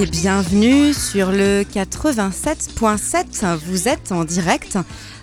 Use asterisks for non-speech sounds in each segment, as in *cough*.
Et bienvenue sur le 87.7. Vous êtes en direct,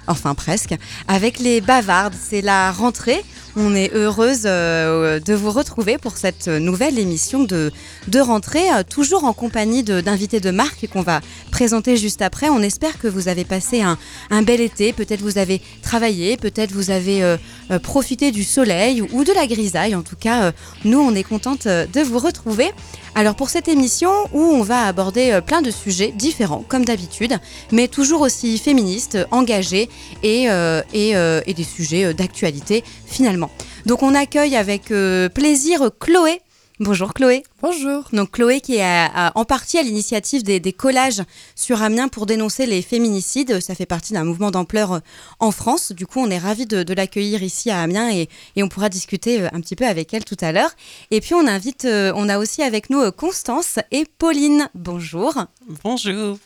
enfin presque, avec les bavardes. C'est la rentrée. On est heureuse euh, de vous retrouver pour cette nouvelle émission de, de rentrée, euh, toujours en compagnie de- d'invités de, marque qu'on va présenter juste après. On espère que vous avez passé un, un bel été, peut-être vous avez travaillé, peut-être vous avez euh, profité du soleil ou de la grisaille. En tout cas, nous, on est contente de vous retrouver. Alors pour cette émission où on va aborder plein de sujets différents, comme d'habitude, mais toujours aussi féministes, engagés et, et, des sujets d'actualité finalement. Donc on accueille avec euh, plaisir Chloé. Bonjour Chloé. Bonjour. Donc Chloé qui est à- à- en partie à l'initiative des, des collages sur Amiens pour dénoncer les féminicides. Ça fait partie d'un mouvement d'ampleur euh, en France. Du coup, on est ravis de, de l'accueillir ici à Amiens et, et on pourra discuter euh, un petit peu avec elle tout à l'heure. Et puis on invite, on a aussi avec nous Constance et Pauline. Bonjour. Bonjour.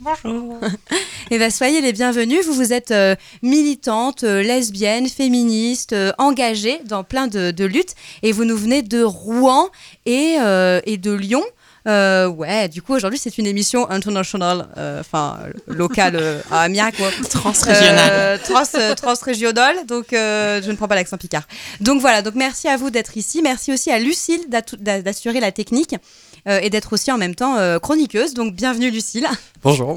Bonjour. *laughs* Et bien soyez les bienvenus. Vous vous êtes euh, militante, euh, lesbienne, féministe, euh, engagée dans plein de, de luttes et vous nous venez de Rouen et, et de Lyon. Euh, ouais, du coup aujourd'hui c'est une émission internationale, euh, enfin locale euh, à Amiens quoi. *laughs* Transrégionale. Trans, transrégionale, donc je ne prends pas l'accent picard. Donc voilà, donc merci à vous d'être ici. Merci aussi à Lucille d'assurer la technique euh, et d'être aussi en même temps euh, chroniqueuse. Donc bienvenue Lucille. Bonjour.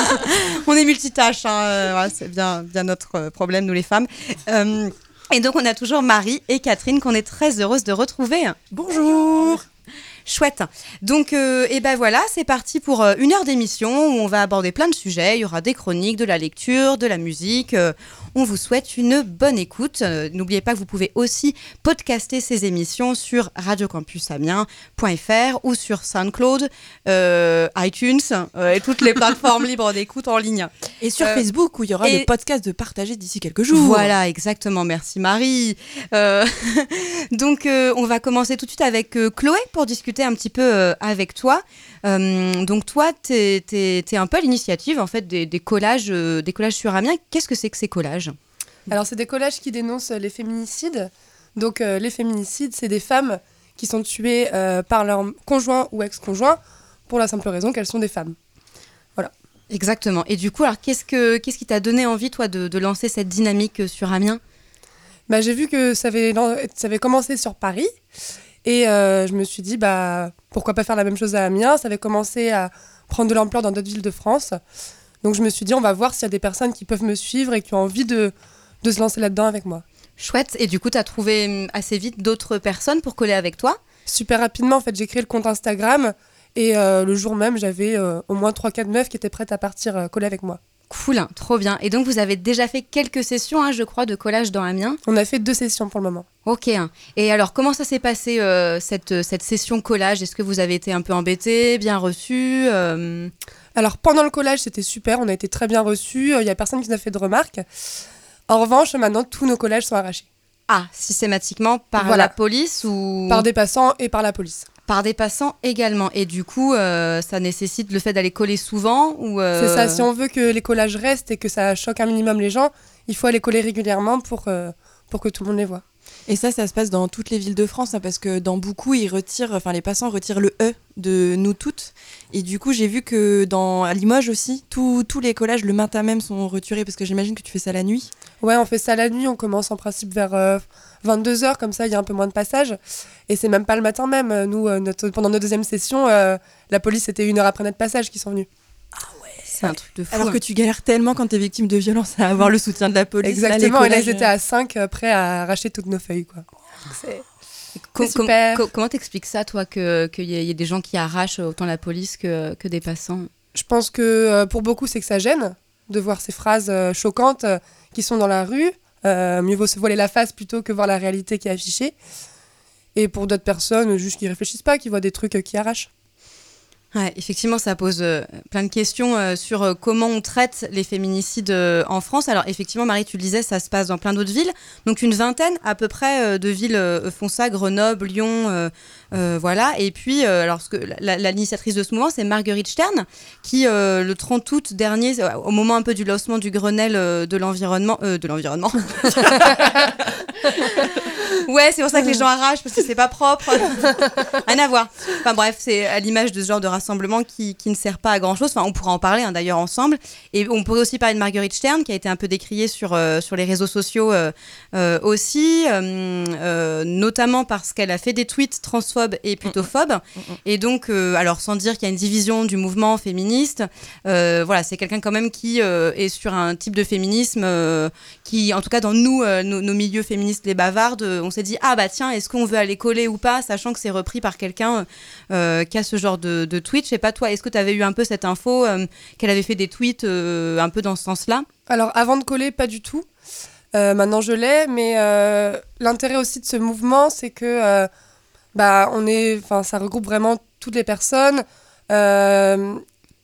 *laughs* On est multitâches, hein, euh, c'est bien, bien notre problème, nous les femmes. Euh, et donc, on a toujours Marie et Catherine qu'on est très heureuse de retrouver. Bonjour. Chouette. Donc, euh, et ben voilà, c'est parti pour euh, une heure d'émission où on va aborder plein de sujets. Il y aura des chroniques, de la lecture, de la musique. Euh, on vous souhaite une bonne écoute. Euh, N'oubliez pas que vous pouvez aussi podcaster ces émissions sur radiocampusamiens.fr ou sur SoundCloud, euh, iTunes euh, et toutes les plateformes *laughs* libres d'écoute en ligne. Et sur Facebook où il y aura et- le podcast de partager d'ici quelques jours. Voilà, exactement. Merci Marie. *laughs* Donc, on va commencer tout de suite avec Chloé pour discuter un petit peu euh, avec toi. Euh, donc, toi, tu es, un peu à l'initiative en fait des, des collages, euh, des collages sur Amiens. Qu'est-ce que c'est que ces collages? Alors, c'est des collages qui dénoncent les féminicides. Donc, euh, les féminicides, c'est des femmes qui sont tuées euh, par leur conjoint ou ex-conjoint pour la simple raison qu'elles sont des femmes. Exactement. Et du coup, alors qu'est-ce que qu'est-ce qui t'a donné envie toi de, de lancer cette dynamique sur Amiens? Bah, j'ai vu que ça avait, ça avait commencé sur Paris. Et euh, je me suis dit, bah, pourquoi pas faire la même chose à Amiens? Ça avait commencé à prendre de l'ampleur dans d'autres villes de France. Donc, je me suis dit, on va voir s'il y a des personnes qui peuvent me suivre et qui ont envie de, de se lancer là-dedans avec moi. Chouette. Et du coup, tu as trouvé hum, assez vite d'autres personnes pour coller avec toi? Super rapidement, en fait, j'ai créé le compte Instagram et euh, le jour même, j'avais euh, au moins 3-4 meufs qui étaient prêtes à partir coller avec moi. Cool, trop bien. Et donc, vous avez déjà fait quelques sessions, hein, je crois, de collage dans Amiens? On a fait deux sessions pour le moment. Ok. Et alors, comment ça s'est passé euh, cette, cette session collage? Est-ce que vous avez été un peu embêté, bien reçu euh, Alors pendant le collage, c'était super, on a été très bien reçus, il n'y a personne qui nous a fait de remarques. En revanche, maintenant, tous nos collages sont arrachés. Ah, systématiquement par Voilà. la police ou? Par des passants et par la police. Par des passants également. Et du coup, euh, ça nécessite le fait d'aller coller souvent ou euh, C'est ça, si on veut que les collages restent et que ça choque un minimum les gens, il faut aller coller régulièrement pour, euh, pour que tout le monde les voit. Et ça, ça se passe dans toutes les villes de France, hein, parce que dans beaucoup, ils retirent, enfin les passants retirent le E de nous toutes. Et du coup, j'ai vu que dans à Limoges aussi, tous tous les collages le matin même sont retirés, parce que j'imagine que tu fais ça la nuit. Ouais, on fait ça la nuit, on commence en principe vers 22h, comme ça il y a un peu moins de passage. Et c'est même pas le matin même. Euh, Nous, euh, notre- pendant notre deuxième session, euh, la police, c'était une heure après notre passage qui sont venus. c'est un truc de fou. Alors hein. que tu galères tellement quand t'es victime de violence à avoir le soutien de la police. Là, Exactement, et là ils étaient à 5 prêts à arracher toutes nos feuilles. Quoi. C'est- com- comment t'expliques ça, toi, que qu'il y, ait- y ait des gens qui arrachent autant la police que, que des passants? Je pense que euh, pour beaucoup, c'est que ça gêne de voir ces phrases euh, choquantes euh, qui sont dans la rue. Euh, mieux vaut se voiler la face plutôt que voir la réalité qui est affichée. Et pour d'autres personnes, juste qui réfléchissent pas, qui voient des trucs qui arrachent. Effectivement, ça pose euh, plein de questions euh, sur euh, comment on traite les féminicides en France. Alors, effectivement, Marie, tu le disais, ça se passe dans plein d'autres villes. Donc, une vingtaine à peu près de villes font ça Grenoble, Lyon, voilà. Et puis, alors, l'initiatrice de ce mouvement, c'est Marguerite Stern, qui, le 30 août dernier, au moment un peu du lancement du Grenelle de l'environnement, de l'environnement, *laughs* Ouais, c'est pour ça que les gens arrachent parce que c'est pas propre. *laughs* Rien à voir. Enfin bref, c'est à l'image de ce genre de rassemblement qui, qui ne sert pas à grand chose. Enfin, on pourra en parler hein, d'ailleurs ensemble. Et on pourrait aussi parler de Marguerite Stern qui a été un peu décriée sur, euh, sur les réseaux sociaux euh, euh, aussi, notamment parce qu'elle a fait des tweets transphobes et putophobes. Et donc, alors sans dire qu'il y a une division du mouvement féministe, voilà, c'est quelqu'un quand même qui est sur un type de féminisme en tout cas dans nous, euh, nos, milieux féministes, les bavardes, euh, on s'est dit ah bah tiens, est-ce qu'on veut aller coller ou pas, sachant que c'est repris par quelqu'un euh, qui a ce genre de, de tweet. Je sais pas toi, est-ce que tu avais eu un peu cette info qu'elle avait fait des tweets un peu dans ce sens-là? Alors, avant de coller, pas du tout. Maintenant, je l'ai, mais l'intérêt aussi de ce mouvement, c'est que bah, on est, enfin, ça regroupe vraiment toutes les personnes.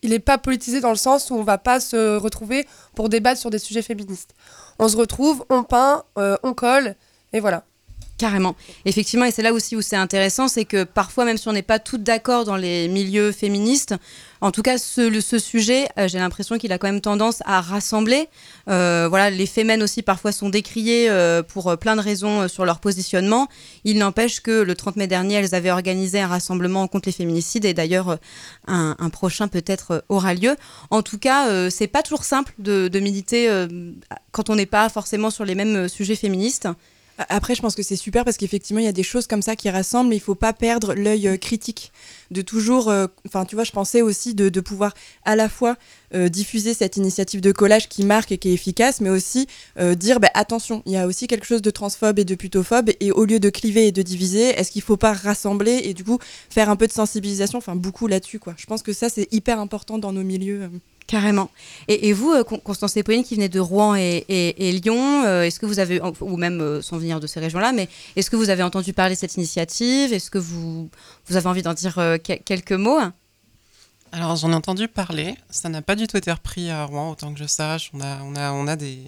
Il n'est pas politisé dans le sens où on va pas se retrouver pour débattre sur des sujets féministes. On se retrouve, on peint, euh, on colle, et voilà. Carrément. Effectivement, et c'est là aussi où c'est intéressant, c'est que parfois, même si on n'est pas toutes d'accord dans les milieux féministes, en tout cas, ce, sujet, euh, j'ai l'impression qu'il a quand même tendance à rassembler. Euh, voilà, les fémènes aussi parfois sont décriées euh, pour plein de raisons sur leur positionnement. Il n'empêche que le 30 mai dernier, elles avaient organisé un rassemblement contre les féminicides et d'ailleurs un, prochain peut-être aura lieu. En tout cas, c'est pas toujours simple de, de militer quand on n'est pas forcément sur les mêmes sujets féministes. Après, je pense que c'est super parce qu'effectivement, il y a des choses comme ça qui rassemblent, mais il faut pas perdre l'œil euh, critique. De toujours. euh, Enfin, tu vois, je pensais aussi de, pouvoir à la fois euh, diffuser cette initiative de collage qui marque et qui est efficace, mais aussi dire bah, attention, il y a aussi quelque chose de transphobe et de putophobe, et au lieu de cliver et de diviser, est-ce qu'il faut pas rassembler et du coup faire un peu de sensibilisation, enfin beaucoup là-dessus, quoi. Je pense que ça, c'est hyper important dans nos milieux. Carrément. Et, vous, euh, Con- Constance Épauline, qui venez de Rouen et, Lyon, euh, est-ce que vous avez, ou même euh, sans venir de ces régions-là, mais est-ce que vous avez entendu parler de cette initiative? Est-ce que vous, vous avez envie d'en dire que- quelques mots? Alors j'en ai entendu parler, ça n'a pas du tout été repris à Rouen autant que je sache. On a, on a, on a des,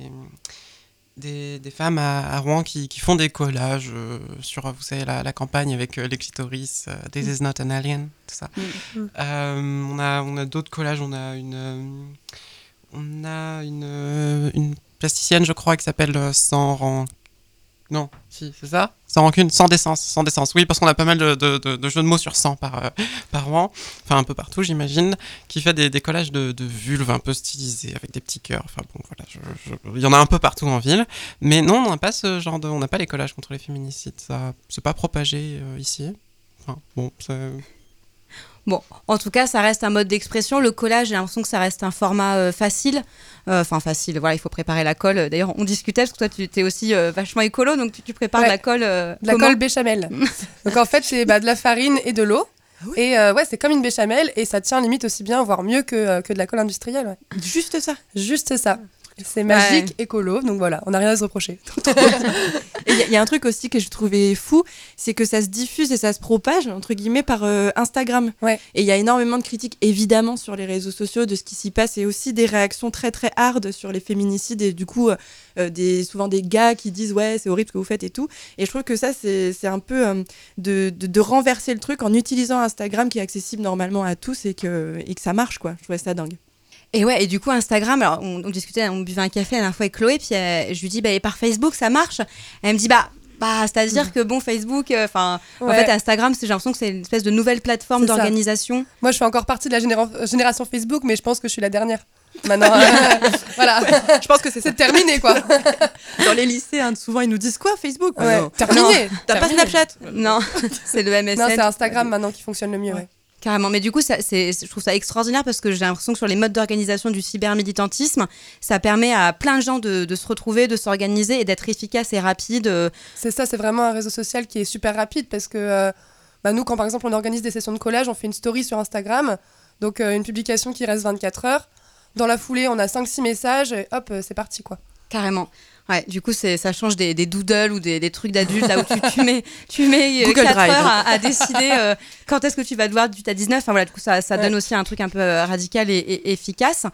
des, des femmes à, à Rouen qui, qui font des collages euh, sur, vous savez, la, la campagne avec euh, les clitoris, euh, This is not an alien, tout ça. Mm. Euh, on a, on a d'autres collages, on a une, euh, on a une, une plasticienne, je crois, qui s'appelle euh, Sans. Non, si, c'est ça? Sans rancune, sans décence, sans. Oui, parce qu'on a pas mal de, jeux de mots sur sang par, euh, *laughs* par Rouen, enfin un peu partout, j'imagine, qui fait des, des collages de, vulves un peu stylisés avec des petits cœurs. Enfin bon, voilà, il y en a un peu partout en ville. Mais non, on n'a pas ce genre de, on n'a pas les collages contre les féminicides. Ça, c'est pas propagé euh, ici. Enfin bon, c'est- Bon, en tout cas, ça reste un mode d'expression. Le collage, j'ai l'impression que ça reste un format euh, facile. Euh, Enfin, facile, voilà, il faut préparer la colle. D'ailleurs, on discutait, parce que toi, tu étais aussi euh, vachement écolo, donc tu, tu prépares Ouais. de la colle. euh, De la colle béchamel. *laughs* Donc en fait, c'est bah, de la farine et de l'eau. Et euh, ouais, c'est comme une béchamel et ça tient limite aussi bien, voire mieux que, euh, que de la colle industrielle. ouais. Juste ça. Juste ça. C'est magique, écolo, donc voilà, on n'a rien à se reprocher. *laughs* Il y, a- il y a un truc aussi que je trouvais fou, c'est que ça se diffuse et ça se propage, entre guillemets, par euh, Instagram. Ouais. Et il y a énormément de critiques, évidemment, sur les réseaux sociaux de ce qui s'y passe et aussi des réactions très, très hard sur les féminicides et du coup, euh, euh, des, souvent des gars qui disent Ouais, c'est horrible ce que vous faites et tout. Et je trouve que ça, c'est c'est un peu euh, de, de, de renverser le truc en utilisant Instagram qui est accessible normalement à tous et que, et que ça marche, quoi. Je trouvais ça dingue. Et ouais, et du coup, Instagram, alors on, on discutait, on buvait un café la dernière fois avec Chloé, puis euh, je lui dis, bah, et par Facebook, ça marche? Elle me dit, bah, bah c'est-à-dire que bon, Facebook, euh, enfin, en fait, Instagram, j'ai l'impression que c'est une espèce de nouvelle plateforme d'organisation. Moi, je fais encore partie de la généra- euh, génération Facebook, mais je pense que je suis la dernière. Maintenant, euh, *laughs* voilà, Je pense que c'est terminé quoi. *laughs* Dans les lycées, hein, souvent, ils nous disent quoi Facebook? Ouais, terminé. T'as pas. Snapchat? Non, *laughs* c'est le MSN. Non, c'est Instagram maintenant qui fonctionne le mieux. ouais. Carrément, mais du coup, ça, je trouve ça extraordinaire parce que j'ai l'impression que sur les modes d'organisation du cybermilitantisme, ça permet à plein de gens de, de se retrouver, de s'organiser et d'être efficace et rapide. euh, C'est ça, c'est vraiment un réseau social qui est super rapide parce que euh, bah, nous, quand par exemple on organise des sessions de collage, on fait une story sur Instagram, donc euh, une publication qui reste 24 heures. Dans la foulée, on a 5-6 messages et hop, c'est parti quoi. Carrément. Ouais, du coup, ça change des, des doodles ou des, des trucs d'adultes là où tu, tu mets, tu mets Google 4 Drive. heures à, à décider euh, quand est-ce que tu vas devoir du à 19. Enfin voilà, du coup, ça, ça Ouais. donne aussi un truc un peu euh, radical et, et efficace.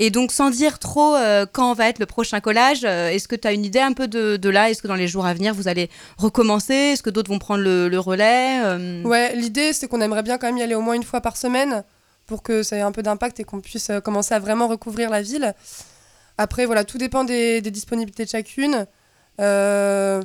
Et donc, sans dire trop euh, quand va être le prochain collage, euh, est-ce que tu as une idée un peu de, de là? Est-ce que dans les jours à venir, vous allez recommencer? Est-ce que d'autres vont prendre le, le relais Euh, Ouais, l'idée c'est qu'on aimerait bien quand même y aller au moins une fois par semaine pour que ça ait un peu d'impact et qu'on puisse euh, commencer à vraiment recouvrir la ville. Après, voilà, tout dépend des, des disponibilités de chacune. Euh,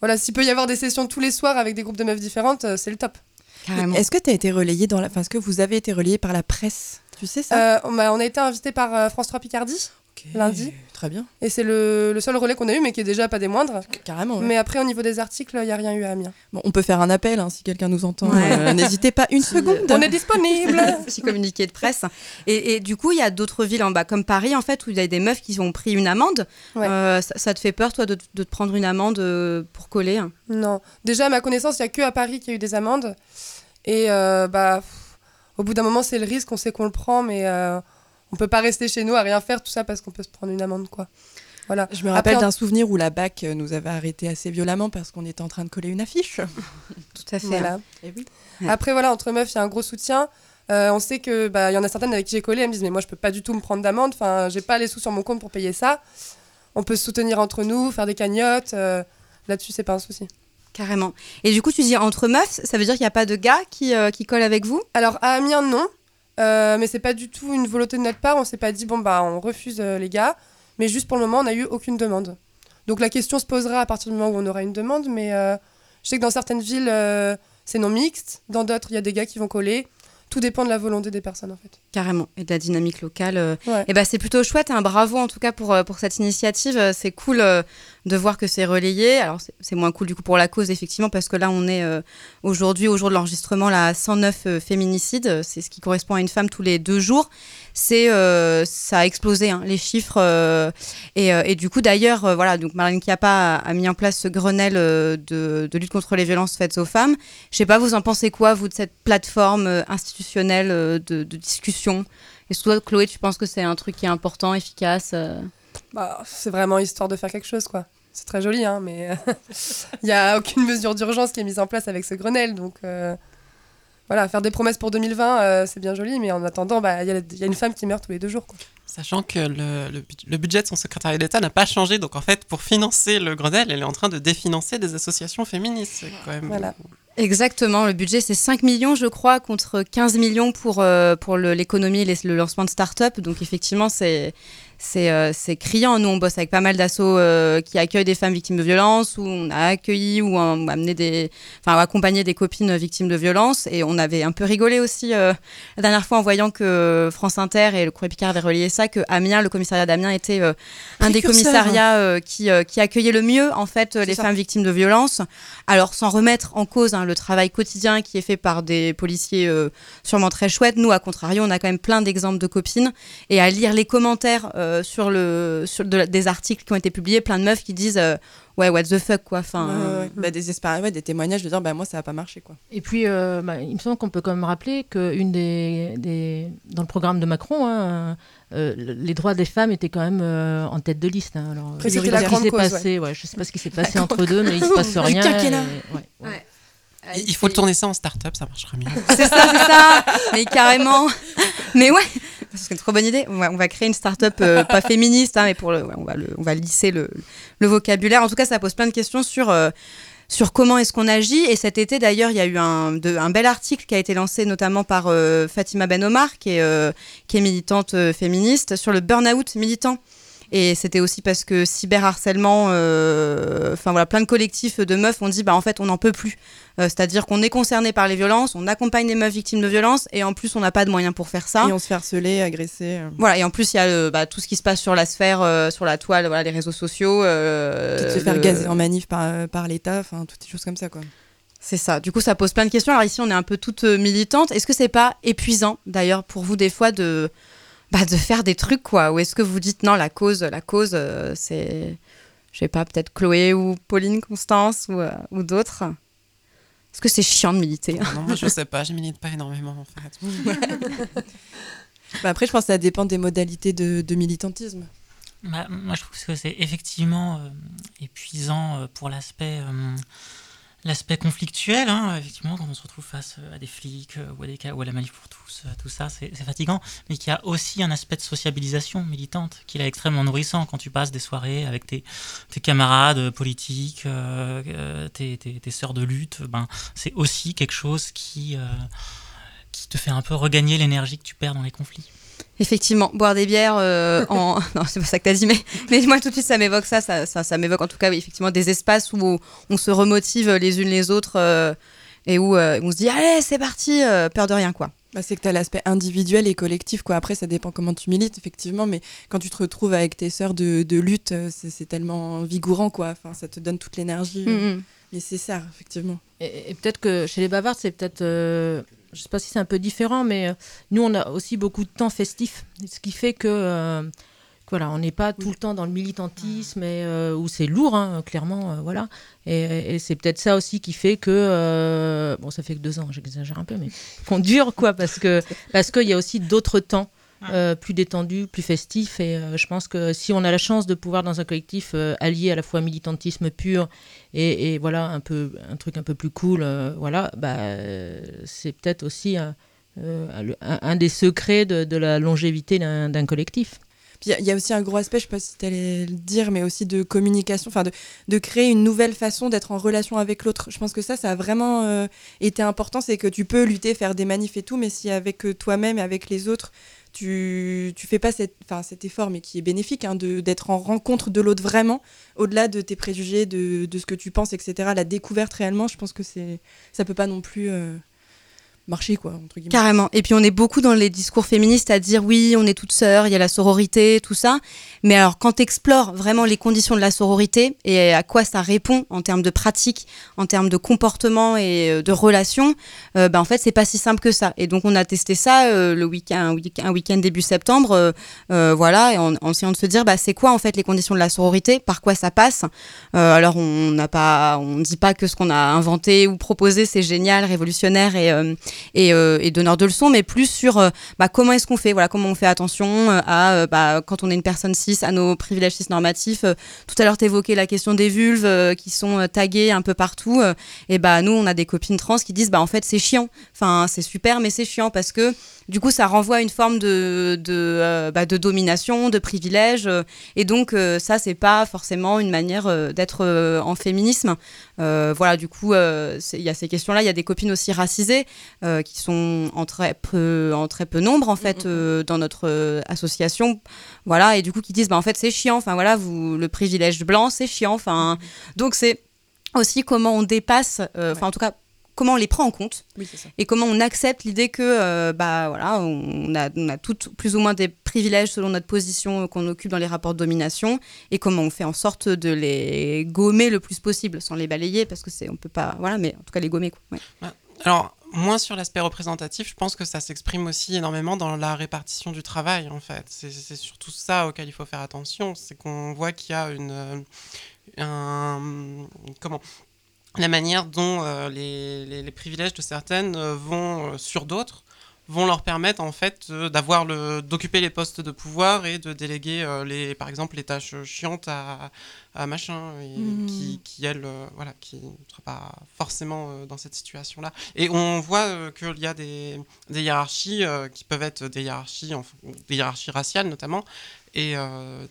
voilà, s'il peut y avoir des sessions tous les soirs avec des groupes de meufs différentes, euh, c'est le top. Carrément. Est-ce que tu as été relayé dans la... Enfin, est-ce que vous avez été relayé par la presse? Tu sais ça? Euh, on, a, on a été invité par euh, France 3 Picardie, lundi. Très bien. et c'est le, le seul relais qu'on a eu, mais qui est déjà pas des moindres. Carrément. ouais. Mais après, au niveau des articles, il n'y a rien eu à Amiens. Bon, on peut faire un appel hein, si quelqu'un nous entend. Ouais. Euh, N'hésitez pas une *laughs* seconde. On est disponible *laughs* Petit communiqué de presse. Et, et du coup, il y a d'autres villes en bas, comme Paris, en fait, où il y a des meufs qui ont pris une amende. Ouais. Euh, ça, ça te fait peur, toi, de, de te prendre une amende euh, pour coller hein? Non. Déjà, à ma connaissance, il n'y a que à Paris qu'il y a eu des amendes. Et euh, bah, pff, au bout d'un moment, c'est le risque, on sait qu'on le prend, mais euh, on peut pas rester chez nous à rien faire, tout ça, parce qu'on peut se prendre une amende, quoi. Voilà. Je me rappelle d'un souvenir où la BAC euh, nous avait arrêtés assez violemment parce qu'on était en train de coller une affiche. *laughs* Tout à fait. Voilà. Eh oui. Après, voilà, entre meufs, il y a un gros soutien. Euh, on sait que bah, y en a certaines avec qui j'ai collé, elles me disent mais moi je peux pas du tout me prendre d'amende, enfin j'ai pas les sous sur mon compte pour payer ça. On peut se soutenir entre nous, faire des cagnottes. euh, Là-dessus, c'est pas un souci. Carrément. Et du coup, tu dis entre meufs, ça veut dire qu'il n'y a pas de gars qui, euh, qui collent avec vous? Alors à Amiens, non. Euh, mais c'est pas du tout une volonté de notre part. On s'est pas dit, bon, bah, on refuse euh, les gars. Mais juste pour le moment, on n'a eu aucune demande. Donc la question se posera à partir du moment où on aura une demande. Mais euh, je sais que dans certaines villes, c'est non mixte. Dans d'autres, il y a des gars qui vont coller. Tout dépend de la volonté des personnes, en fait. Carrément. Et de la dynamique locale. Ouais. Et ben, c'est plutôt chouette. Un bravo en tout cas pour, pour cette initiative. C'est cool de voir que c'est relayé. Alors, c'est- moins cool du coup pour la cause, effectivement, parce que là, on est euh, aujourd'hui, au jour de l'enregistrement, là, à 109 euh, féminicides. C'est ce qui correspond à une femme tous les deux jours. C'est, euh, ça a explosé, hein, les chiffres. et, du coup, d'ailleurs, voilà, donc Marlène Schiappa a, a mis en place ce Grenelle de, lutte contre les violences faites aux femmes. Je sais pas, vous en pensez quoi, vous, de cette plateforme institutionnelle de, discussion? Est-ce que toi, Chloé, tu penses que c'est un truc qui est important, efficace Bah, c'est vraiment histoire de faire quelque chose, quoi. C'est très joli, hein, mais *laughs* il n'y a aucune mesure d'urgence qui est mise en place avec ce Grenelle. Donc, euh, voilà, faire des promesses pour 2020, euh, c'est bien joli, mais en attendant, bah, il y, a- il y a une femme qui meurt tous les deux jours. Quoi. Sachant que le, le bud- le budget de son secrétariat d'État n'a pas changé, donc en fait, pour financer le Grenelle, elle est en train de définancer des associations féministes. C'est quand même. Voilà. Exactement, le budget c'est 5 millions je crois contre 15 millions pour, euh, pour le- l'économie et le lancement de start-up. Donc effectivement c'est, c'est, euh, c'est criant. Nous on bosse avec pas mal d'assauts euh, qui accueillent des femmes victimes de violences, où on a accueilli ou amené des, enfin accompagné des copines victimes de violences. Et on avait un peu rigolé aussi euh, la dernière fois en voyant que France Inter et le Courrier Picard avaient relayé ça, que Amiens, le commissariat d'Amiens était un des commissariats qui, qui accueillait le mieux en fait les ça. femmes victimes de violences. Alors sans remettre en cause hein, le travail quotidien qui est fait par des policiers euh, sûrement très chouettes, nous à contrario on a quand même plein d'exemples de copines et à lire les commentaires euh, sur le sur de la- des articles qui ont été publiés, plein de meufs qui disent euh, ouais what the fuck quoi. Enfin Ouais, ouais, euh. Bah, des, espér- ouais, des témoignages de dire bah, moi ça n'a pas marché. quoi. Et puis, euh, bah, il me semble qu'on peut quand même rappeler que une des, des- dans le programme de Macron, hein, euh, les droits des femmes étaient quand même euh, en tête de liste. hein. Alors, je c'était sais la pas ce qui grande s'est passé. Ouais. je sais pas ce qui s'est passé entre deux, mais il se passe rien. et- ouais. Il il faut le tourner ça en start-up, ça marchera mieux. C'est ça, c'est ça. Mais carrément. Mais ouais, c'est une trop bonne idée. On va, on va créer une start-up euh, pas *laughs* féministe, hein, mais pour le, ouais, on va le, on va lisser le, le vocabulaire. En tout cas, ça pose plein de questions sur. euh, sur comment est-ce qu'on agit. Et cet été, d'ailleurs, il y a eu un, de- un bel article qui a été lancé notamment par euh, Fatima Ben Omar, qui est, euh, qui est militante euh, féministe, sur le burn-out militant. Et c'était aussi parce que cyberharcèlement, euh, enfin voilà, plein de collectifs de meufs ont dit, bah en fait, on n'en peut plus. Euh, C'est-à-dire qu'on est concerné par les violences, on accompagne les meufs victimes de violences, et en plus, on n'a pas de moyens pour faire ça. Et on se fait harceler, agresser. euh, Voilà, et en plus, il y a bah, tout ce qui se passe sur la sphère, euh, sur la toile, voilà, les réseaux sociaux. de se faire le- gazer en manif par, par l'État, enfin toutes ces choses comme ça. quoi. C'est ça. Du coup, ça pose plein de questions. Alors ici, on est un peu toutes militantes. Est-ce que c'est pas épuisant, d'ailleurs, pour vous, des fois, de, bah, de faire des trucs, quoi Ou est-ce que vous dites, non, la cause, la cause, euh, c'est, je sais pas, peut-être Chloé ou Pauline, Constance ou, euh, ou d'autres Est-ce que c'est chiant de militer non, moi, je sais pas, je milite pas énormément en fait. *laughs* Bah, après, je pense que ça dépend des modalités de, de militantisme. Bah, moi, je trouve que c'est effectivement euh, épuisant euh, pour l'aspect euh, l'aspect conflictuel. hein. Effectivement, quand on se retrouve face euh, à des flics euh, ou à la manif pour tous, euh, tout ça, c'est fatigant. Mais qu'il y a aussi un aspect de sociabilisation militante qui est extrêmement nourrissant quand tu passes des soirées avec tes, camarades politiques, tes, tes, sœurs de lutte. Ben, c'est aussi quelque chose qui te fait un peu regagner l'énergie que tu perds dans les conflits. Effectivement, boire des bières euh, en. *laughs* Non, c'est pas ça que t'as dit, mais, mais moi tout de suite ça m'évoque ça, ça, ça, ça m'évoque en tout cas, oui, effectivement, des espaces où on se remotive les unes les autres euh, et où euh, on se dit, allez, c'est parti, euh, peur de rien, quoi. Bah, c'est que tu as l'aspect individuel et collectif. Quoi. Après, ça dépend comment tu milites, effectivement. Mais quand tu te retrouves avec tes sœurs de, de lutte, c'est c'est tellement vigourant. Quoi. Enfin, ça te donne toute l'énergie euh, Mhm. nécessaire, effectivement. Et, et peut-être que chez les bavards, c'est peut-être. Je sais pas si c'est un peu différent, mais euh, nous, on a aussi beaucoup de temps festif. Ce qui fait que. euh, voilà, on n'est pas tout le temps dans le militantisme et euh, où c'est lourd, hein, clairement, voilà. Et, c'est peut-être ça aussi qui fait que bon, ça fait que deux ans, j'exagère un peu, mais qu'on dure quoi, parce que parce qu'il y a aussi d'autres temps euh, plus détendus, plus festifs. Et euh, je pense que si on a la chance de pouvoir dans un collectif euh, allier à la fois militantisme pur et, voilà un peu un truc un peu plus cool, voilà, bah c'est peut-être aussi un, des secrets de, la longévité d'un collectif. Il y a- aussi un gros aspect, je sais pas si tu allais le dire, mais aussi de communication, enfin de, créer une nouvelle façon d'être en relation avec l'autre. Je pense que ça, ça a vraiment été important. C'est que tu peux lutter, faire des manifs et tout, mais si avec toi-même et avec les autres, tu, tu fais pas cette, cet effort, mais qui est bénéfique, hein, d'être en rencontre de l'autre vraiment, au-delà de tes préjugés, de, de ce que tu penses, etc. La découverte réellement, je pense que c'est, ça peut pas non plus euh, marcher, quoi, entre guillemets. Carrément. Et puis on est beaucoup dans les discours féministes à dire oui, on est toutes sœurs, il y a la sororité, tout ça. Mais alors quand tu explores vraiment les conditions de la sororité et à quoi ça répond en termes de pratique, en termes de comportement et euh, de relations, euh, bah, en fait c'est pas si simple que ça. Et donc on a testé ça euh, le week-end, un week- un week-end début septembre, euh, voilà, en, essayant de se dire bah, c'est quoi en fait les conditions de la sororité, par quoi ça passe. Alors on n'a pas, on dit pas que ce qu'on a inventé ou proposé c'est génial, révolutionnaire et et, euh, donneur de leçons, mais plus sur euh, bah, comment est-ce qu'on fait, voilà, comment on fait attention euh, à, euh, bah, quand on est une personne cis, à nos privilèges cis normatifs. Tout à l'heure, tu évoquais la question des vulves qui sont taguées un peu partout. et bah, nous, on a des copines trans qui disent, bah, en fait, c'est chiant. Enfin, c'est super, mais c'est chiant parce que du coup, ça renvoie à une forme de, de, bah, domination, de privilège. et donc, ça, c'est pas forcément une manière d'être en féminisme. Euh, voilà, du coup, euh, il y a ces questions-là. Il y a des copines aussi racisées euh, qui sont en très peu, en très peu nombre en fait euh, dans notre association, voilà, et du coup qui disent bah en fait c'est chiant, enfin voilà, vous le privilège blanc c'est chiant, enfin donc c'est aussi comment on dépasse, enfin en tout cas comment on les prend en compte Oui, c'est ça. et comment on accepte l'idée que euh, bah voilà on a, on a toutes plus ou moins des privilèges selon notre position euh, qu'on occupe dans les rapports de domination et comment on fait en sorte de les gommer le plus possible sans les balayer parce que c'est on peut pas voilà mais en tout cas les gommer quoi. ouais. Alors, moins sur l'aspect représentatif, je pense que ça s'exprime aussi énormément dans la répartition du travail, en fait. C'est c'est surtout ça auquel il faut faire attention, c'est qu'on voit qu'il y a une... euh, un- comment la manière dont euh, les, les- les privilèges de certaines euh, vont euh, sur d'autres vont leur permettre en fait d'avoir le d'occuper les postes de pouvoir et de déléguer les par exemple les tâches chiantes à, à machin et Mhm. qui, qui elle voilà qui ne sera pas forcément dans cette situation là et on voit qu'il y a des, des hiérarchies qui peuvent être des hiérarchies en des hiérarchies raciales notamment et euh,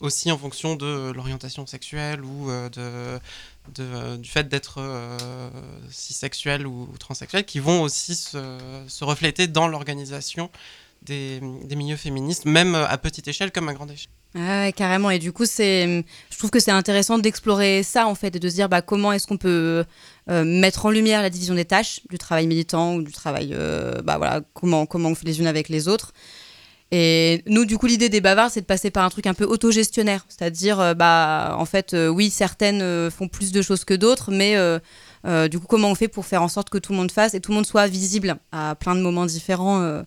aussi en fonction de l'orientation sexuelle ou de, euh, du fait d'être euh, cisexuel ou, transsexuel qui vont aussi se, refléter dans l'organisation des, milieux féministes, même à petite échelle comme à grande échelle. Ah carrément. Et du coup, c'est, je trouve que c'est intéressant d'explorer ça en fait et de se dire bah, comment est-ce qu'on peut euh, mettre en lumière la division des tâches du travail militant ou du travail, euh, bah voilà, comment comment on fait les unes avec les autres. Et nous, du coup, l'idée des bavards, c'est de passer par un truc un peu autogestionnaire, c'est-à-dire, euh, bah, en fait, euh, oui, certaines euh, font plus de choses que d'autres, mais du coup, comment on fait pour faire en sorte que tout le monde fasse et tout le monde soit visible à plein de moments différents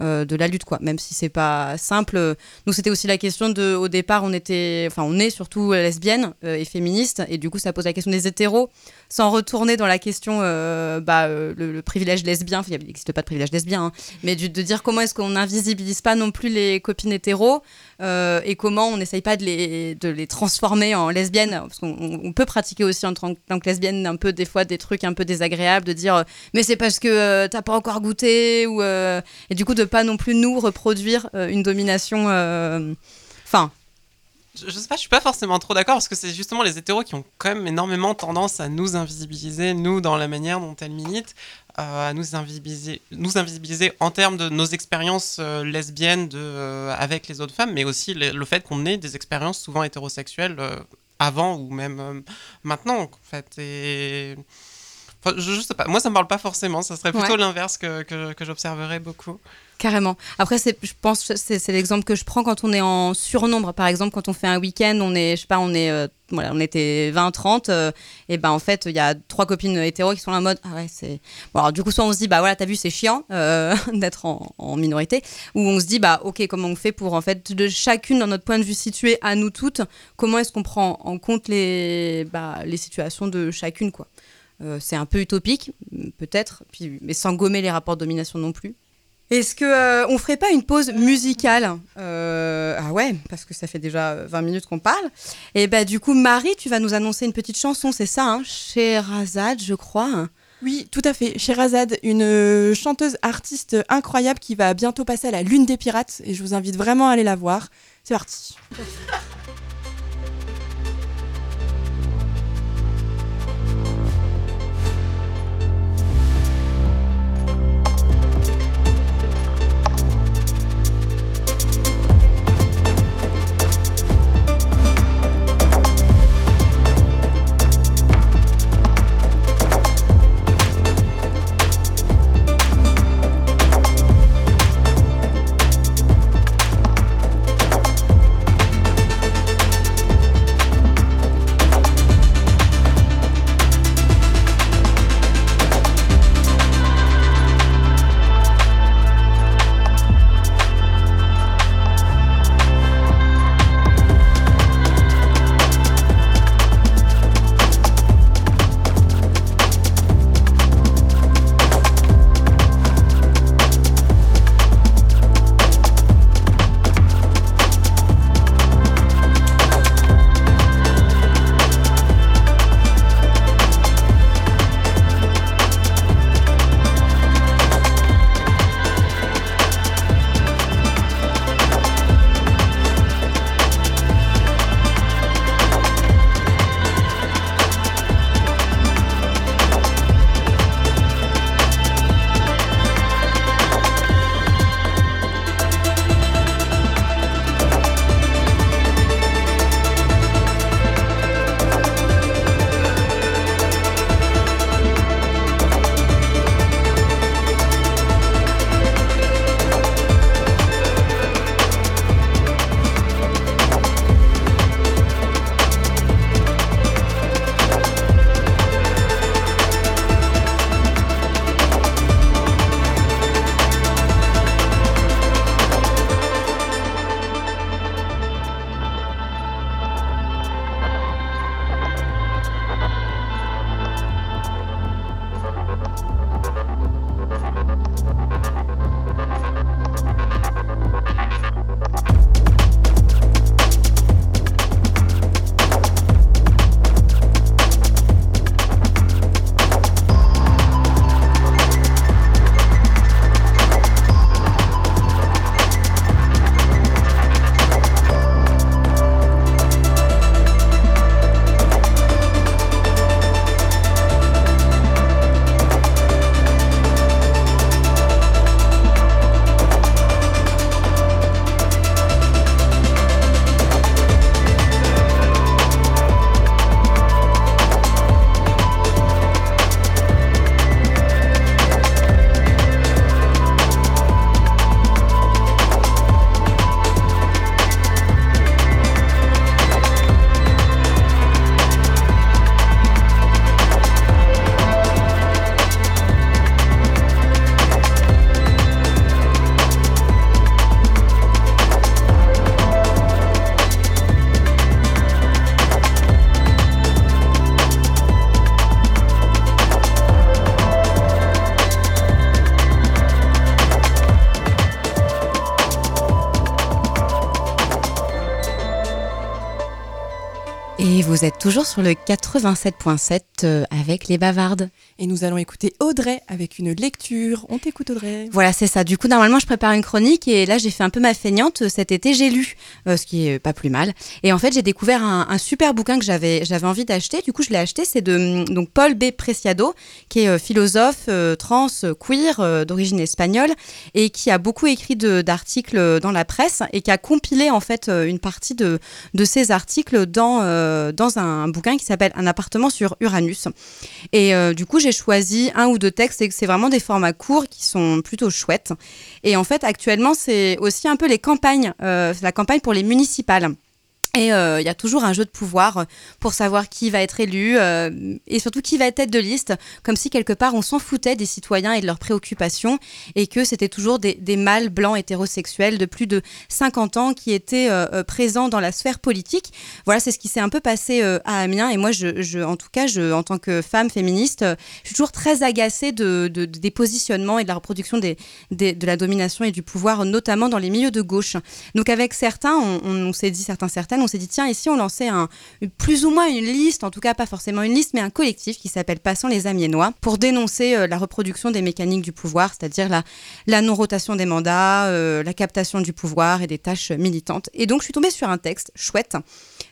euh, euh, de la lutte, quoi. Même si c'est pas simple. Nous, c'était aussi la question de, au départ, on était, enfin, on est surtout lesbiennes euh, et féministes, et du coup, ça pose la question des hétéros, sans retourner dans la question, euh, bah, euh, le, privilège lesbien. Il n'existe pas de privilège lesbien, hein, mais de dire comment est-ce qu'on n'invisibilise pas non plus les copines hétéros euh, et comment on n'essaye pas de les, de les transformer en lesbiennes, parce qu'on on- on peut pratiquer aussi en tant que, lesbienne un peu des fois des trucs un peu désagréables, de dire euh, mais c'est parce que euh, t'as pas encore goûté ou et du coup de pas non plus nous reproduire une domination, enfin je, je sais pas, je suis pas forcément trop d'accord parce que c'est justement les hétéros qui ont quand même énormément tendance à nous invisibiliser, nous, dans la manière dont elles militent, euh, à nous invisibiliser, nous invisibiliser en termes de nos expériences euh, lesbiennes de, euh, avec les autres femmes, mais aussi le, le fait qu'on ait des expériences souvent hétérosexuelles avant ou même maintenant, en fait. Et. Enfin, je, je sais pas, moi ça me parle pas forcément, ça serait plutôt Ouais. l'inverse que, que, que j'observerais beaucoup. Carrément. Après, je pense c'est, l'exemple que je prends quand on est en surnombre. Par exemple, quand on fait un week-end, on est, je sais pas, on euh, était 20, 30, euh, et ben en fait, il y a trois copines hétéros qui sont en mode, ah ouais, c'est. Bon, alors du coup, soit on se dit, bah voilà, t'as vu, c'est chiant euh, *laughs* d'être en, minorité, ou on se dit, bah ok, comment on fait pour en fait, de chacune dans notre point de vue situé à nous toutes, comment est-ce qu'on prend en compte les, bah, les situations de chacune, quoi. C'est un peu utopique, peut-être, mais sans gommer les rapports de domination non plus. Est-ce que euh, on ferait pas une pause musicale Euh, Ah ouais, parce que ça fait déjà 20 minutes qu'on parle. Et bah du coup, Marie, tu vas nous annoncer une petite chanson, c'est ça, hein? Sherazade, je crois. Oui, tout à fait. Sherazade, une euh, chanteuse artiste incroyable qui va bientôt passer à la Lune des Pirates et je vous invite vraiment à aller la voir. C'est parti. *laughs* Vous êtes toujours sur le 87.7 euh, avec les bavardes. Et nous allons écouter Audrey avec une lecture. On t'écoute Audrey. Voilà, c'est ça. Du coup, normalement, je prépare une chronique et là, j'ai fait un peu ma feignante. Cet été, j'ai lu, euh, ce qui est pas plus mal. Et en fait, j'ai découvert un, un super bouquin que j'avais j'avais envie d'acheter. Du coup, je l'ai acheté. C'est de donc Paul B. Preciado, qui est euh, philosophe euh, trans queer euh, d'origine espagnole et qui a beaucoup écrit d'articles dans la presse et qui a compilé en fait une partie de de ces articles dans euh, dans un bouquin qui s'appelle Un appartement sur Uranus. Et euh, du coup, j'ai choisi un ou deux textes et c'est vraiment des formats courts qui sont plutôt chouettes. Et en fait, actuellement, c'est aussi un peu les campagnes, euh, la campagne pour les municipales. Et euh, il y a toujours un jeu de pouvoir pour savoir qui va être élu euh, et surtout qui va être tête de liste, comme si quelque part on s'en foutait des citoyens et de leurs préoccupations et que c'était toujours des, mâles blancs hétérosexuels de plus de 50 ans qui étaient euh, euh, présents dans la sphère politique. Voilà, c'est ce qui s'est un peu passé euh, à Amiens et moi, en tout cas, en tant que femme féministe, euh, je suis toujours très agacée de, de- de- des positionnements et de la reproduction de la domination et du pouvoir, notamment dans les milieux de gauche. Donc avec certains, on- on s'est dit, certains, certaines, on s'est dit, tiens, si on lançait plus ou moins une liste, en tout cas pas forcément une liste, mais un collectif qui s'appelle Passons les Amiénois, pour dénoncer euh, la reproduction des mécaniques du pouvoir, c'est-à-dire la, non-rotation des mandats, euh, la captation du pouvoir et des tâches militantes. Et donc je suis tombée sur un texte chouette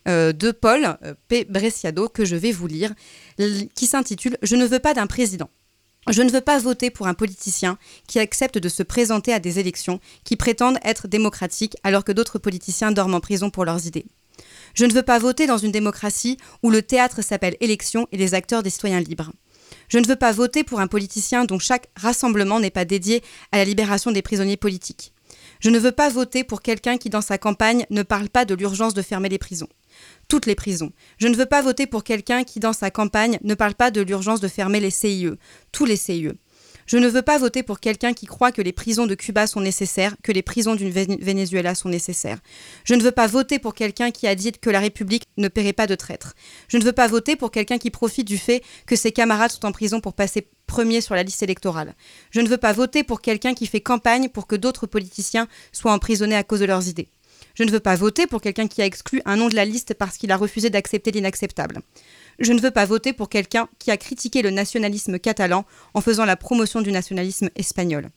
euh, de Paul P. Bresciado que je vais vous lire, qui s'intitule Je ne veux pas d'un président. Je ne veux pas voter pour un politicien qui accepte de se présenter à des élections qui prétendent être démocratiques alors que d'autres politiciens dorment en prison pour leurs idées. Je ne veux pas voter dans une démocratie où le théâtre s'appelle élection et les acteurs des citoyens libres. Je ne veux pas voter pour un politicien dont chaque rassemblement n'est pas dédié à la libération des prisonniers politiques. Je ne veux pas voter pour quelqu'un qui, dans sa campagne, ne parle pas de l'urgence de fermer les prisons. Toutes les prisons. Je ne veux pas voter pour quelqu'un qui, dans sa campagne, ne parle pas de l'urgence de fermer les CIE. Tous les CIE. Je ne veux pas voter pour quelqu'un qui croit que les prisons de Cuba sont nécessaires, que les prisons du Ven- Venezuela sont nécessaires. Je ne veux pas voter pour quelqu'un qui a dit que la République ne paierait pas de traîtres. Je ne veux pas voter pour quelqu'un qui profite du fait que ses camarades sont en prison pour passer premier sur la liste électorale. Je ne veux pas voter pour quelqu'un qui fait campagne pour que d'autres politiciens soient emprisonnés à cause de leurs idées. Je ne veux pas voter pour quelqu'un qui a exclu un nom de la liste parce qu'il a refusé d'accepter l'inacceptable. Je ne veux pas voter pour quelqu'un qui a critiqué le nationalisme catalan en faisant la promotion du nationalisme espagnol.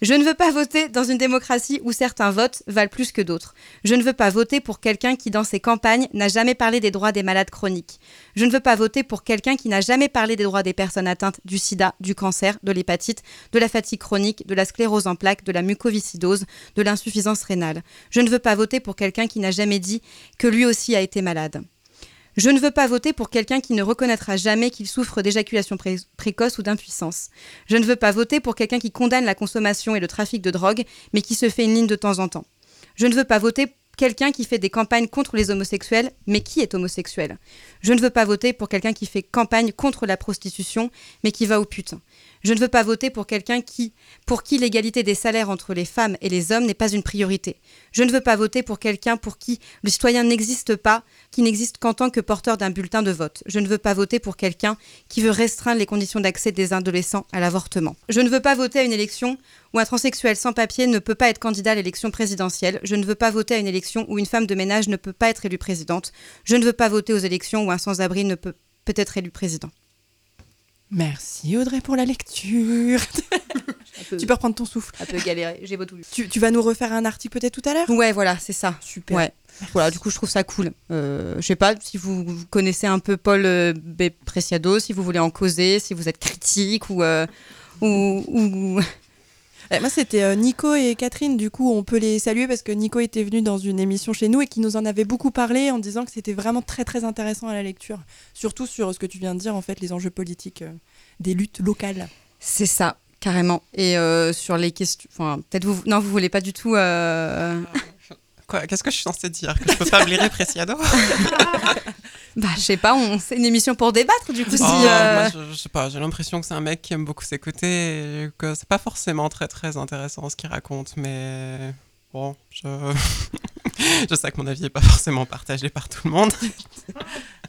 Je ne veux pas voter dans une démocratie où certains votes valent plus que d'autres. Je ne veux pas voter pour quelqu'un qui, dans ses campagnes, n'a jamais parlé des droits des malades chroniques. Je ne veux pas voter pour quelqu'un qui n'a jamais parlé des droits des personnes atteintes du sida, du cancer, de l'hépatite, de la fatigue chronique, de la sclérose en plaques, de la mucoviscidose, de l'insuffisance rénale. Je ne veux pas voter pour quelqu'un qui n'a jamais dit que lui aussi a été malade. Je ne veux pas voter pour quelqu'un qui ne reconnaîtra jamais qu'il souffre d'éjaculation pré- précoce ou d'impuissance. Je ne veux pas voter pour quelqu'un qui condamne la consommation et le trafic de drogue, mais qui se fait une ligne de temps en temps. Je ne veux pas voter quelqu'un qui fait des campagnes contre les homosexuels, mais qui est homosexuel? Je ne veux pas voter pour quelqu'un qui fait campagne contre la prostitution, mais qui va au pute. Je ne veux pas voter pour quelqu'un qui, pour qui l'égalité des salaires entre les femmes et les hommes n'est pas une priorité. Je ne veux pas voter pour quelqu'un pour qui le citoyen n'existe pas, qui n'existe qu'en tant que porteur d'un bulletin de vote. Je ne veux pas voter pour quelqu'un qui veut restreindre les conditions d'accès des adolescents à l'avortement. Je ne veux pas voter à une élection où un transsexuel sans papier ne peut pas être candidat à l'élection présidentielle. Je ne veux pas voter à une élection où une femme de ménage ne peut pas être élue présidente. Je ne veux pas voter aux élections où un sans-abri ne peut peut être élu président. Merci Audrey pour la lecture. *laughs* tu peux reprendre ton souffle. Un peu galéré, j'ai beau tout lu. Tu, tu vas nous refaire un article peut-être tout à l'heure? Ouais, voilà, c'est ça. Super. Ouais. Voilà, du coup, je trouve ça cool. Euh, je sais pas si vous vous connaissez un peu Paul euh, B. Preciado, si vous voulez en causer, si vous êtes critique ou. euh, ou, ou- Eh, Moi, c'était euh, Nico et Catherine. Du coup, on peut les saluer parce que Nico était venu dans une émission chez nous et qui nous en avait beaucoup parlé en disant que c'était vraiment très très intéressant à la lecture. Surtout sur ce que tu viens de dire, en fait, les enjeux politiques euh, des luttes locales. C'est ça, carrément. Et euh, sur les questions. Enfin, peut-être vous. Non, vous voulez pas du tout. euh, Quoi Qu'est-ce que je suis censée dire Que je peux pas blairer Preciado *laughs* Bah, je sais pas, on... c'est une émission pour débattre, du coup, si. Oh, euh, moi, je, je sais pas, j'ai l'impression que c'est un mec qui aime beaucoup s'écouter et que c'est pas forcément très très intéressant ce qu'il raconte, mais bon, je, *laughs* je sais que mon avis est pas forcément partagé par tout le monde. *laughs*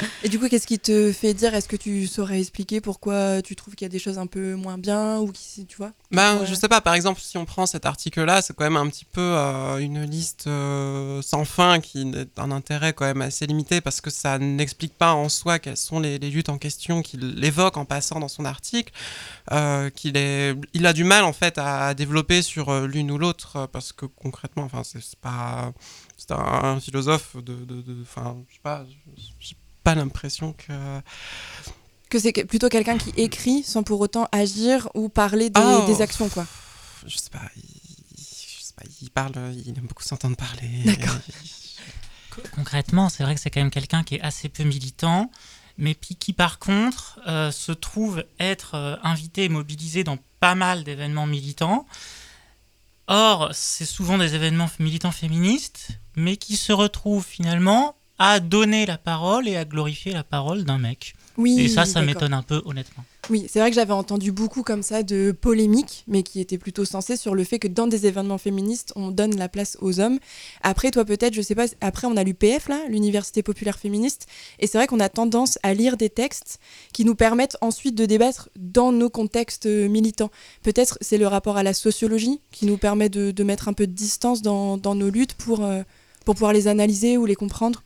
*laughs* Et du coup, qu'est-ce qui te fait dire? Est-ce que tu saurais expliquer pourquoi tu trouves qu'il y a des choses un peu moins bien ou qui, tu vois? Ben, Ouais. je sais pas, par exemple, si on prend cet article-là, c'est quand même un petit peu euh, une liste euh, sans fin qui est d'un intérêt quand même assez limité parce que ça n'explique pas en soi quelles sont les, les luttes en question qu'il évoque en passant dans son article. Euh, qu'il est, il a du mal en fait à développer sur l'une ou l'autre parce que concrètement, enfin, c'est pas, c'est un, un philosophe de, de, je sais pas, pas l'impression que Que c'est plutôt quelqu'un qui écrit sans pour autant agir ou parler des, Oh. des actions, quoi. je sais pas, il, je sais pas, il parle, il aime beaucoup s'entendre parler. D'accord. Co- Concrètement, c'est vrai que c'est quand même quelqu'un qui est assez peu militant, mais qui par contre euh, se trouve être euh, invité et mobilisé dans pas mal d'événements militants. Or, c'est souvent des événements militants féministes, mais qui se retrouvent finalement à donner la parole et à glorifier la parole d'un mec. Oui. Et ça, ça m'étonne un peu, honnêtement. Oui, c'est vrai que j'avais entendu beaucoup comme ça de polémiques, mais qui étaient plutôt sensées sur le fait que dans des événements féministes, on donne la place aux hommes. Après, toi peut-être, je sais pas, après on a l'UPF, là, l'Université populaire féministe, et c'est vrai qu'on a tendance à lire des textes qui nous permettent ensuite de débattre dans nos contextes euh, militants. Peut-être c'est le rapport à la sociologie qui nous permet de, de mettre un peu de distance dans, dans nos luttes pour, euh, pour pouvoir les analyser ou les comprendre.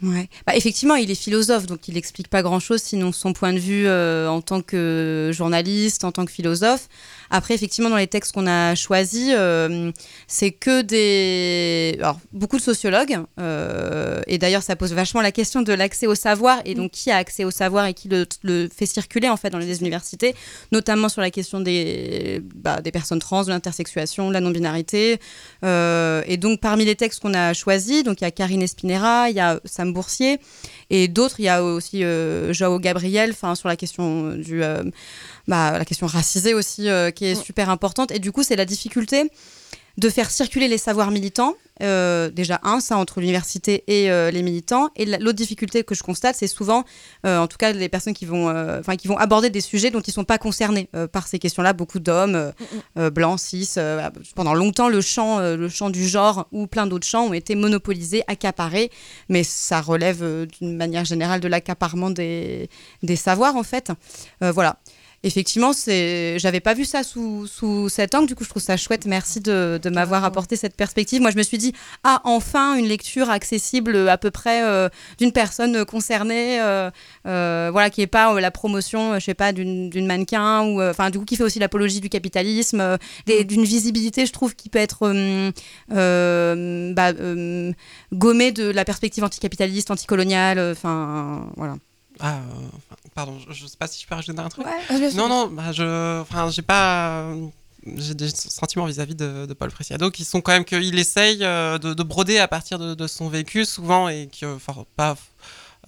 Bah, effectivement, il est philosophe, donc il n'explique pas grand-chose, sinon son point de vue euh, en tant que journaliste, en tant que philosophe. Après, effectivement, dans les textes qu'on a choisis, euh, c'est que des... Beaucoup de sociologues, euh, et d'ailleurs, ça pose vachement la question de l'accès au savoir, et donc qui a accès au savoir et qui le, fait circuler, en fait, dans les universités, notamment sur la question des, bah, des personnes trans, de l'intersexuation, de la non-binarité. Et donc, parmi les textes qu'on a choisis, donc il y a Karine Espinera, il y a Sam Boursier, et d'autres, il y a aussi euh, Joao Gabriel, enfin sur la question du, euh, bah, la question racisée aussi, euh, qui est super importante. Et du coup, c'est la difficulté de faire circuler les savoirs militants. Euh, déjà un, ça entre l'université et euh, les militants. Et la- l'autre difficulté que je constate, c'est souvent, euh, en tout cas, les personnes qui vont, enfin, qui vont aborder des sujets dont ils sont pas concernés par ces questions-là. Beaucoup d'hommes euh, euh, blancs, cis. pendant longtemps, le champ, le champ du genre ou plein d'autres champs ont été monopolisés, accaparés. Mais ça relève d'une manière générale de l'accaparement des, des savoirs, en fait. Voilà. Effectivement, j'avais pas vu ça sous, sous cet angle. Du coup, je trouve ça chouette. Merci de, de m'avoir apporté cette perspective. Moi, je me suis dit, ah, enfin, une lecture accessible à peu près euh, d'une personne concernée, euh, euh, voilà, qui est pas la promotion, je sais pas, d'une, mannequin ou, enfin, du coup, qui fait aussi l'apologie du capitalisme, des- d'une visibilité, je trouve, qui peut être bah, gommée de la perspective anticapitaliste, anticoloniale. Enfin, voilà. Ah, pardon, je, je sais pas si je peux rajouter un truc. Non, non, bah, je, enfin, j'ai pas, j'ai des sentiments vis-à-vis de, de Paul Preciado qui sont quand même qu'il essaye euh, de, de broder à partir de, de son vécu souvent et que, enfin, pas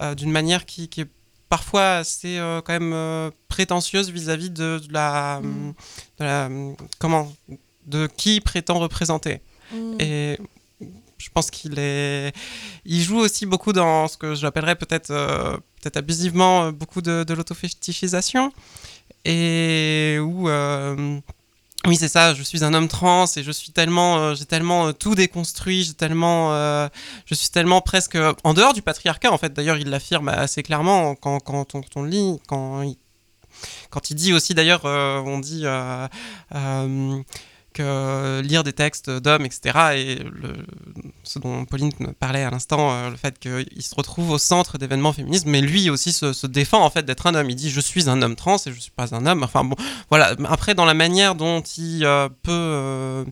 euh, d'une manière qui, qui est parfois assez euh, quand même euh, prétentieuse vis-à-vis de, de la, Mm. de la, comment, de qui il prétend représenter. Mm. Et je pense qu'il est, il joue aussi beaucoup dans ce que j'appellerais peut-être, peut-être abusivement, euh, beaucoup de, de l'autofétichisation et où, euh, oui c'est ça, je suis un homme trans et je suis tellement, euh, j'ai tellement tout déconstruit, j'ai tellement, je suis tellement presque en dehors du patriarcat en fait. D'ailleurs, il l'affirme assez clairement quand, quand on, lit, quand il, quand il dit aussi d'ailleurs, on dit. Euh, euh, que lire des textes d'hommes, etc. Et le, ce dont Pauline parlait à l'instant, euh, le fait qu'il se retrouve au centre d'événements féministes, mais lui aussi se, se défend en fait d'être un homme. Il dit je suis un homme trans et je suis pas un homme. Enfin bon, voilà. Après, dans la manière dont il euh, peut euh,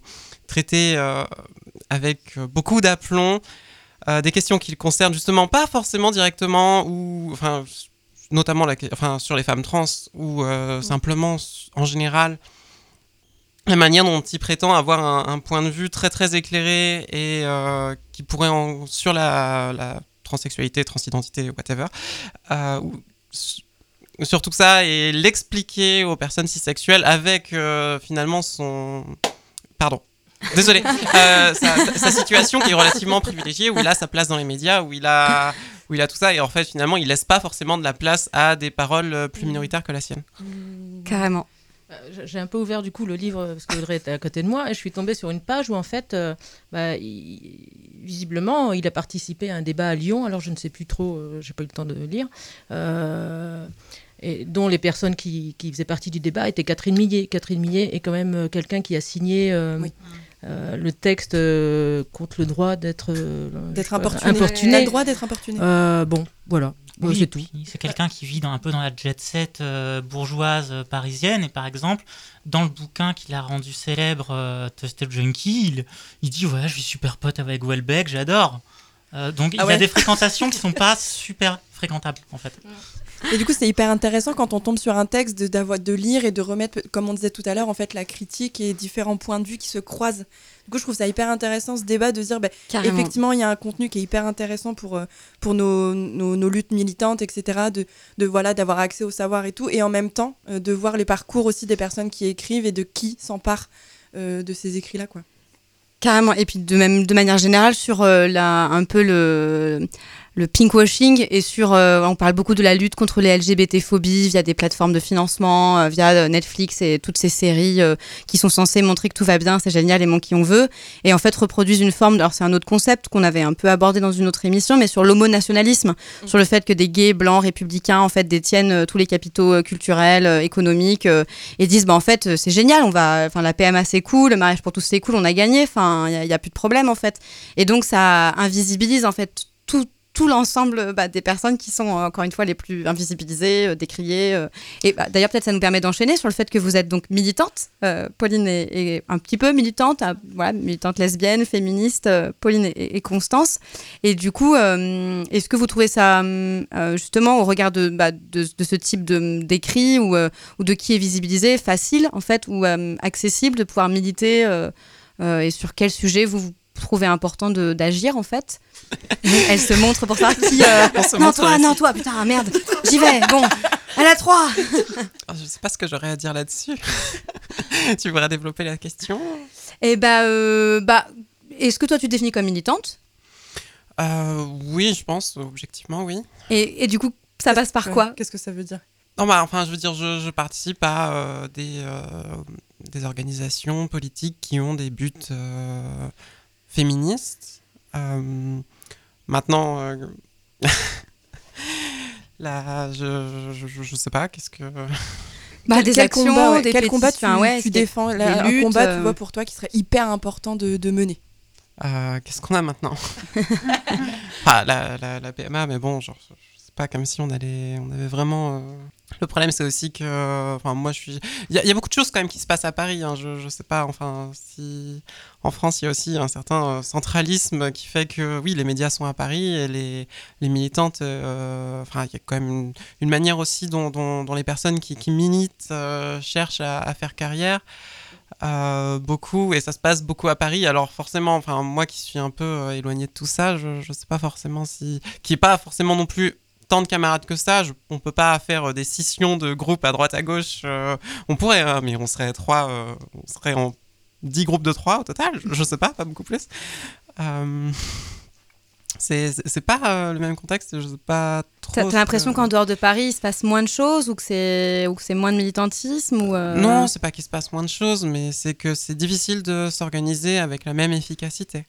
traiter euh, avec beaucoup d'aplomb des questions qui le concernent justement pas forcément directement ou enfin notamment la, enfin, sur les femmes trans ou euh, simplement en général la manière dont il prétend avoir un, point de vue très très éclairé et euh, qui pourrait sur la, transsexualité, transidentité, whatever, euh, sur tout ça et l'expliquer aux personnes cisexuelles avec euh, finalement son pardon désolé euh, sa, sa- situation qui est relativement privilégiée où il a sa place dans les médias où il a où il a tout ça et en fait finalement il laisse pas forcément de la place à des paroles plus minoritaires que la sienne Carrément. Euh, J'ai un peu ouvert du coup le livre parce que Audrey était à côté de moi et je suis tombée sur une page où en fait, euh, bah, il- visiblement, il a participé à un débat à Lyon. Alors je ne sais plus trop, euh, j'ai pas eu le temps de lire. euh, et dont les personnes qui, qui faisaient partie du débat étaient Catherine Millet. Catherine Millet est quand même quelqu'un qui a signé euh, Oui. euh, le texte euh, contre le droit d'être euh, D'être importuné. importuné. Le droit d'être importuné. Euh, bon, voilà, Oui, c'est tout. C'est quelqu'un qui vit dans, un peu dans la jet set euh, bourgeoise euh, parisienne. Et par exemple, dans le bouquin qu'il a rendu célèbre, euh, Toasted Junkie, il, il dit Ouais, je suis super pote avec Welbeck, j'adore. Euh, donc il Ah y ouais. a des fréquentations qui sont pas *laughs* super fréquentables en fait. Et du coup, c'est hyper intéressant quand on tombe sur un texte de, de lire et de remettre, comme on disait tout à l'heure, en fait, la critique et différents points de vue qui se croisent. Du coup, je trouve ça hyper intéressant ce débat de dire, Carrément. effectivement, il y a un contenu qui est hyper intéressant pour, euh, pour nos, nos, nos luttes militantes, etc. De, de voilà, d'avoir accès au savoir et tout, et en même temps euh, de voir les parcours aussi des personnes qui écrivent et de qui s'emparent euh, de ces écrits-là, quoi. Carrément. Et puis de même de manière générale sur euh, la, un peu le le pinkwashing et sur euh, on parle beaucoup de la lutte contre les LGBT-phobies via des plateformes de financement, euh, via euh, Netflix et toutes ces séries euh, qui sont censées montrer que tout va bien, c'est génial, aimons qui on veut et en fait reproduisent une forme alors c'est un autre concept qu'on avait un peu abordé dans une autre émission mais sur l'homonationalisme, sur le fait que des gays blancs républicains en fait détiennent tous les capitaux culturels, économiques et disent bah en fait c'est génial on va enfin la PMA c'est cool le mariage pour tous c'est cool on a gagné enfin il y, a plus de problème en fait. Et donc ça invisibilise en fait tout tout l'ensemble bah, des personnes qui sont euh, encore une fois les plus invisibilisées, euh, décriées. euh. Et bah, d'ailleurs peut-être ça nous permet d'enchaîner sur le fait que vous êtes donc militante. Pauline est, un petit peu militante, ah, militante lesbienne, féministe. Pauline et, Constance. Et du coup, est-ce que vous trouvez ça justement au regard de, bah, de, ce type de- d'écrit ou, ou de qui est visibilisé, facile en fait ou accessible de pouvoir militer et sur quel sujet vous, vous trouvez important de- d'agir en fait *laughs* Elle se montre pour savoir qui. euh, Non, toi, aussi. non, toi, putain, merde, j'y vais, bon, à la 3 Ah, Je sais pas ce que j'aurais à dire là-dessus. *laughs* tu voudrais développer la question? Et bah, euh, bah est-ce que toi tu te définis comme militante? Euh, Oui, je pense, objectivement, oui. et, et du coup, ça passe par quoi? Qu'est-ce que ça veut dire? Non, bah, enfin, je veux dire, je, je participe à euh, des, euh, des organisations politiques qui ont des buts euh, féministes. Euh, maintenant, euh, *laughs* là, je, je, je- je sais pas, qu'est-ce que. Bah, Quel- des quel actions, combat, ouais, des quel combat tu, ouais, défends là, Un combat, euh. tu vois, pour toi, qui serait hyper important de, de mener. Euh, qu'est-ce qu'on a maintenant? Enfin, *laughs* la, la, la PMA, mais bon, genre, comme si on allait, on avait vraiment. euh, Le problème, c'est aussi que, enfin, moi, je suis. Il y, a- beaucoup de choses quand même qui se passent à Paris. hein, Je, je sais pas, enfin, si en France, il y a aussi un certain euh, centralisme qui fait que, oui, les médias sont à Paris et les, les militantes. euh, Enfin, il y a quand même une, manière aussi dont, dont, les personnes qui, qui militent cherchent à, faire carrière. Beaucoup et ça se passe beaucoup à Paris alors forcément enfin moi qui suis un peu euh, éloigné de tout ça je, je sais pas forcément si qui est pas forcément non plus tant de camarades que ça je- on peut pas faire euh, des scissions de groupes à droite à gauche euh, on pourrait hein, mais on serait trois euh, on serait en 10 groupes de trois au total je, je sais pas pas beaucoup plus Euh, c'est pas le même contexte je sais pas trop T'as l'impression que- qu'en dehors de Paris, il se passe moins de choses ou que c'est ou que c'est moins de militantisme ou Non, c'est pas qu'il se passe moins de choses, mais c'est que c'est difficile de s'organiser avec la même efficacité.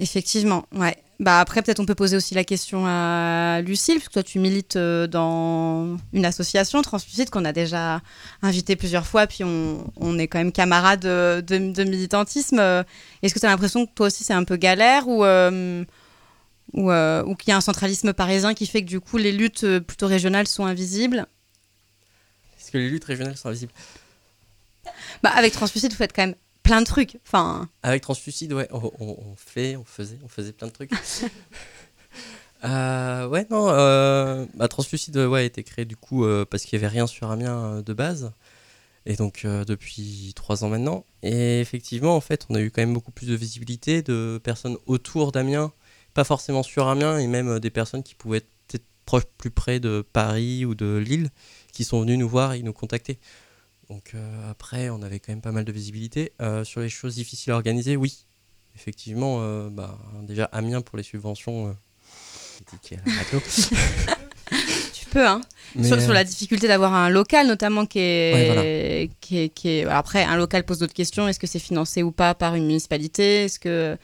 Effectivement, ouais. Bah après, peut-être on peut poser aussi la question à Lucille, puisque toi tu milites euh, dans une association Translucide qu'on a déjà invité plusieurs fois, puis on, on est quand même camarades euh, de, de militantisme. Euh, Est-ce que tu as l'impression que toi aussi c'est un peu galère ou, euh, ou, euh, ou qu'il y a un centralisme parisien qui fait que du coup les luttes plutôt régionales sont invisibles? Est-ce que les luttes régionales sont invisibles? Bah avec Translucide, vous faites quand même plein de trucs. Enfin, Avec Translucide, ouais, on, on- on fait, on faisait, on faisait plein de trucs. *laughs* Euh, ouais, non, euh, bah, Translucide ouais, a été créé du coup euh, parce qu'il n'y avait rien sur Amiens de base. Et donc depuis trois ans maintenant. Et effectivement, en fait, on a eu quand même beaucoup plus de visibilité de personnes autour d'Amiens, pas forcément sur Amiens, et même des personnes qui pouvaient être peut-être proches, plus près de Paris ou de Lille, qui sont venus nous voir et nous contacter. Donc euh, après, on avait quand même pas mal de visibilité. Euh, sur les choses difficiles à organiser, oui. Effectivement, euh, bah, déjà Amiens pour les subventions, critique à la radio. tu peu, hein. Sur, sur la difficulté d'avoir un local, notamment qui est, Ouais, voilà. qui est, qui est- Après, un local pose d'autres questions. Est-ce que c'est financé ou pas par une municipalité? Est-ce que.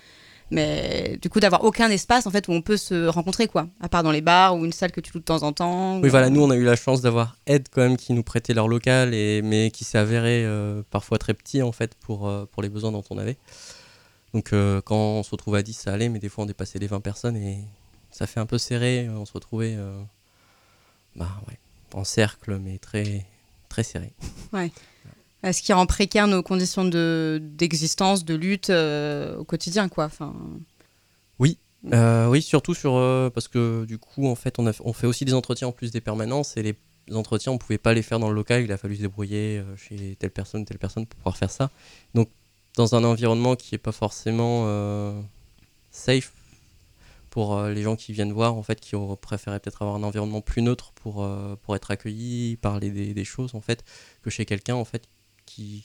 Mais du coup, d'avoir aucun espace en fait où on peut se rencontrer, quoi. À part dans les bars ou une salle que tu loues de temps en temps. Oui, ou- voilà, nous on a eu la chance d'avoir Aide quand même qui nous prêtait leur local, et, mais qui s'est avéré euh, parfois très petit en fait pour, euh, pour les besoins dont on avait. Donc euh, quand on se retrouve à 10, ça allait, mais des fois on dépassait les 20 personnes et ça fait un peu serré. On se retrouvait bah, ouais, en cercle, mais très, très serré. Euh, Ce qui rend précaire nos conditions de- d'existence, de, lutte euh, au quotidien, quoi. Enfin, Euh, oui, surtout sur euh, parce que du coup, en fait, on, a, on fait aussi des entretiens en plus des permanences et les entretiens, on pouvait pas les faire dans le local. Il a fallu se débrouiller chez telle personne, telle personne pour pouvoir faire ça. Donc, dans un environnement qui est pas forcément safe pour les gens qui viennent voir, en fait, qui auraient préféré peut-être avoir un environnement plus neutre pour pour être accueillis, parler des, des choses, en fait, que chez quelqu'un, en fait, qui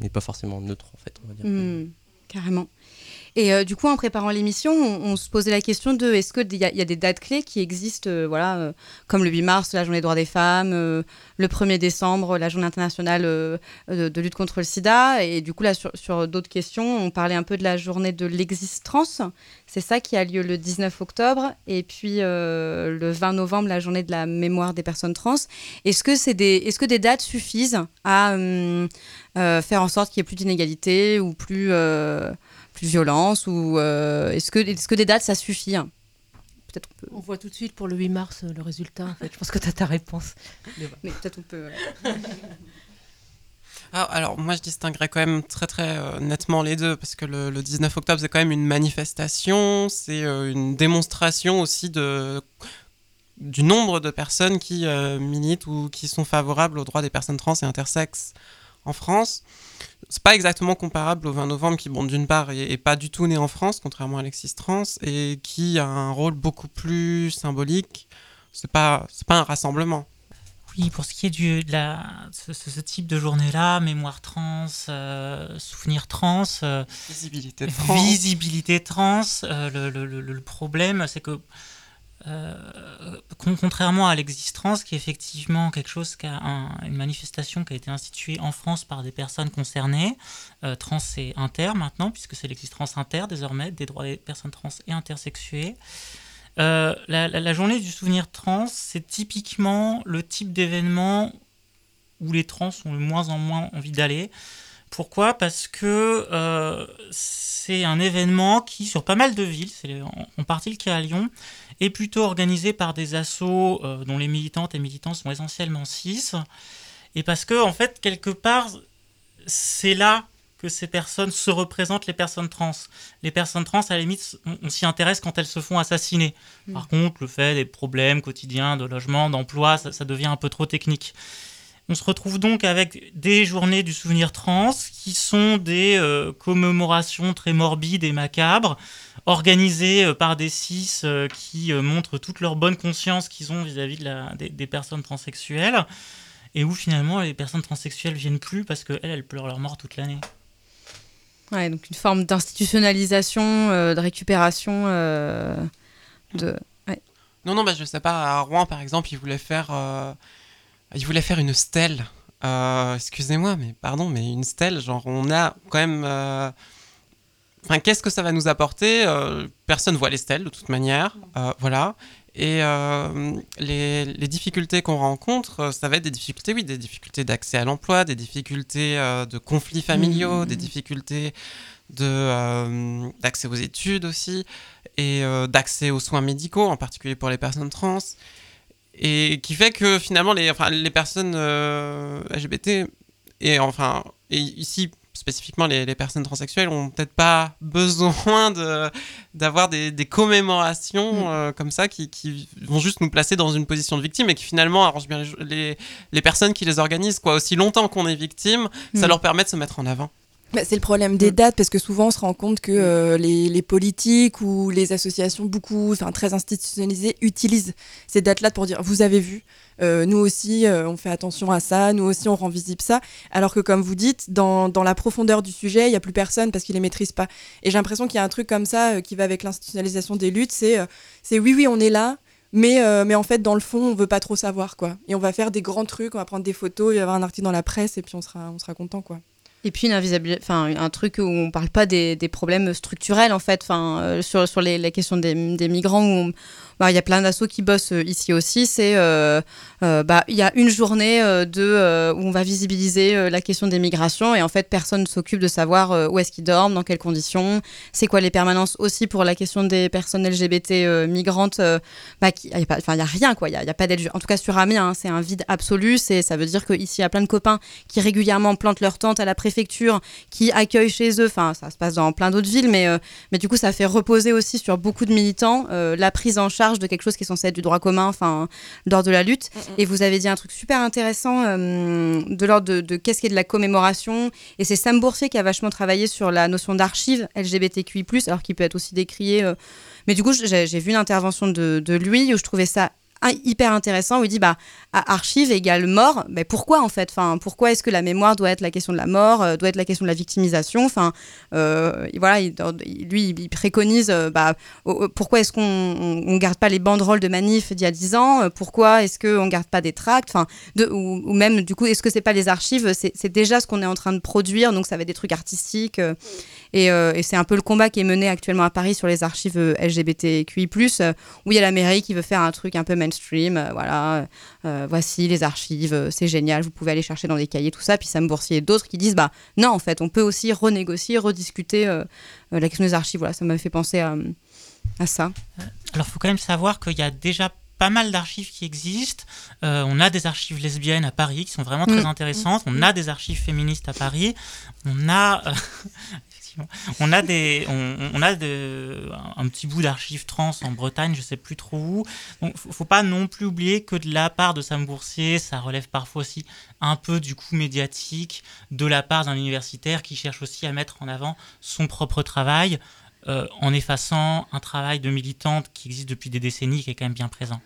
n'est pas forcément neutre, en fait, on va dire. Hmm, carrément. Et euh, du coup, en préparant l'émission, on, se posait la question de est-ce qu'il y, y a des dates clés qui existent, euh, voilà, euh, comme le 8 mars, la journée des droits des femmes, le 1er décembre, la journée internationale de, lutte contre le sida. Et du coup, là, sur, d'autres questions, on parlait un peu de la journée de l'existence. C'est ça qui a lieu le 19 octobre. Et puis, le 20 novembre, la journée de la mémoire des personnes trans. Est-ce que, c'est des, est-ce que des dates suffisent à hum, faire en sorte qu'il y ait plus d'inégalité ou plus, plus violence ou euh, est-ce que, est-ce que des dates ça suffit hein? Peut-être on peut, On voit tout de suite pour le 8 mars euh, le résultat, en fait. Je pense que tu as ta réponse. mais peut-être on peut. *laughs* Ah, alors moi je distinguerais quand même très très euh, nettement les deux parce que le, le 19 octobre c'est quand même une manifestation, c'est euh, une démonstration aussi de du nombre de personnes qui euh, militent ou qui sont favorables aux droits des personnes trans et intersexes en France. C'est pas exactement comparable au 20 novembre qui, bon, d'une part, est, est pas du tout né en France, contrairement à Alexis Trans, et qui a un rôle beaucoup plus symbolique. C'est pas, c'est pas un rassemblement. Oui, pour ce qui est du, de la, ce, type de journée-là, mémoire trans, euh, souvenir trans, euh, Visibilité trans. visibilité trans, euh, le, le- le- le problème, c'est que contrairement à l'existence, qui est effectivement quelque chose, qui a un- une manifestation qui a été instituée en France par des personnes concernées, euh, trans et inter maintenant, puisque c'est l'existence inter désormais, des droits des personnes trans et intersexuées. Euh, la, journée du souvenir trans, c'est typiquement le type d'événement où les trans ont de moins en moins envie d'aller. Pourquoi? Parce que euh, c'est un événement qui, sur pas mal de villes, c'est en, en partie le cas à Lyon, est plutôt organisé par des assos euh, dont les militantes et militants sont essentiellement cis. Et parce que, en fait, quelque part, c'est là que ces personnes se représentent les personnes trans. Les personnes trans, à la limite, on, on s'y intéresse quand elles se font assassiner. Par contre, le fait des problèmes quotidiens de logement, d'emploi, ça, ça devient un peu trop technique. On se retrouve donc avec des journées du souvenir trans qui sont des euh, commémorations très morbides et macabres, organisées euh, par des cis euh, qui euh, montrent toute leur bonne conscience qu'ils ont vis-à-vis de la- des, des personnes transsexuelles, et où finalement les personnes transsexuelles viennent plus parce qu'elles, elles pleurent leur mort toute l'année. Ouais, donc une forme d'institutionnalisation, euh, de récupération euh, de. Non, non, bah, je sais pas. À Rouen, par exemple, ils voulaient faire, ils voulaient faire une stèle. Euh, Excusez-moi, mais pardon, mais une stèle, genre, on a quand même. euh, Enfin, qu'est-ce que ça va nous apporter Euh, Personne voit les stèles de toute manière, voilà. Et les, les difficultés qu'on rencontre, ça va être des difficultés, oui, des difficultés d'accès à l'emploi, des difficultés de conflits familiaux, des difficultés d'accès aux études aussi, et d'accès aux soins médicaux, en particulier pour les personnes trans, et qui fait que finalement les, enfin, les personnes euh, LGBT, et enfin, et ici spécifiquement les, les personnes transsexuelles, ont peut-être pas *laughs* besoin de, d'avoir des, des commémorations euh, comme ça qui, qui vont juste nous placer dans une position de victime et qui finalement arrangent bien les, les, les personnes qui les organisent. Quoi. Aussi longtemps qu'on est victime, ça Mm. leur permet de se mettre en avant. Bah, c'est le problème des dates parce que souvent on se rend compte que euh, les, les politiques ou les associations beaucoup, enfin très institutionnalisées, utilisent ces dates-là pour dire vous avez vu, euh, nous aussi euh, on fait attention à ça, nous aussi on rend visible ça, alors que comme vous dites, dans, dans la profondeur du sujet, il n'y a plus personne parce qu'ils les maîtrisent pas. Et j'ai l'impression qu'il y a un truc comme ça qui va avec l'institutionnalisation des luttes, c'est c'est oui oui on est là, Mais, euh, mais en fait, dans le fond, on veut pas trop savoir, quoi. Et on va faire des grands trucs, on va prendre des photos, il va y avoir un article dans la presse, et puis on sera, on sera content, quoi. Et puis une enfin un truc où on parle pas des, problèmes structurels en fait, enfin euh, sur sur les, la question des, migrants où bah, y a plein d'assos qui bossent euh, ici aussi. C'est euh, euh, bah il y a une journée où on va visibiliser la question des migrations et en fait personne ne s'occupe de savoir où est-ce qu'ils dorment, dans quelles conditions, c'est quoi les permanences aussi pour la question des personnes LGBT migrantes. bah il y a rien quoi, il y a, pas d'aide. En tout cas sur Amiens, hein, c'est un vide absolu. Ça veut dire qu'ici il y a plein de copains qui régulièrement plantent leur tente à la préfecture, qui accueillent chez eux. Ça se passe dans plein d'autres villes, mais, du coup, ça fait reposer aussi sur beaucoup de militants la prise en charge de quelque chose qui est censé être du droit commun, enfin, l'ordre de la lutte. Et vous avez dit un truc super intéressant euh, de l'ordre de, de qu'est-ce qui est de la commémoration. Et c'est Sam Boursier qui a vachement travaillé sur la notion d'archive LGBTQI, alors qu'il peut être aussi décrié. euh, Mais du coup, j'ai vu une intervention de, de lui où je trouvais ça hyper intéressant où il dit bah archive égale mort mais pourquoi en fait? Enfin pourquoi est-ce que la mémoire doit être la question de la mort euh, doit être la question de la victimisation? Enfin euh, voilà il- il- lui il préconise euh, bah pourquoi est-ce qu'on on, on garde pas les banderoles de manif d'il y a 10 ans? Pourquoi est-ce que on garde pas des tracts? Enfin ou, même du coup est-ce que c'est pas les archives? C'est déjà ce qu'on est en train de produire donc ça va être des trucs artistiques et, euh, et c'est un peu le combat qui est mené actuellement à Paris sur les archives euh, LGBTQI+, euh, où il y a la mairie qui veut faire un truc un peu mainstream, voilà, voici les archives, c'est génial, vous pouvez aller chercher dans des cahiers, tout ça, puis Sam Boursier et d'autres qui disent, bah non, en fait, on peut aussi renégocier, rediscuter la question des archives, voilà, ça m'a fait penser à, à ça. Alors, il faut quand même savoir qu'il y a déjà pas mal d'archives qui existent. Euh, on a des archives lesbiennes à Paris qui sont vraiment très Mm. intéressantes. On a des archives féministes à Paris. On a, euh, on a des, on, a de, un petit bout d'archives trans en Bretagne, je sais plus trop où. Donc, faut, pas non plus oublier que de la part de Sam Boursier, ça relève parfois aussi un peu du coup médiatique de la part d'un universitaire qui cherche aussi à mettre en avant son propre travail euh, en effaçant un travail de militante qui existe depuis des décennies, qui est quand même bien présent.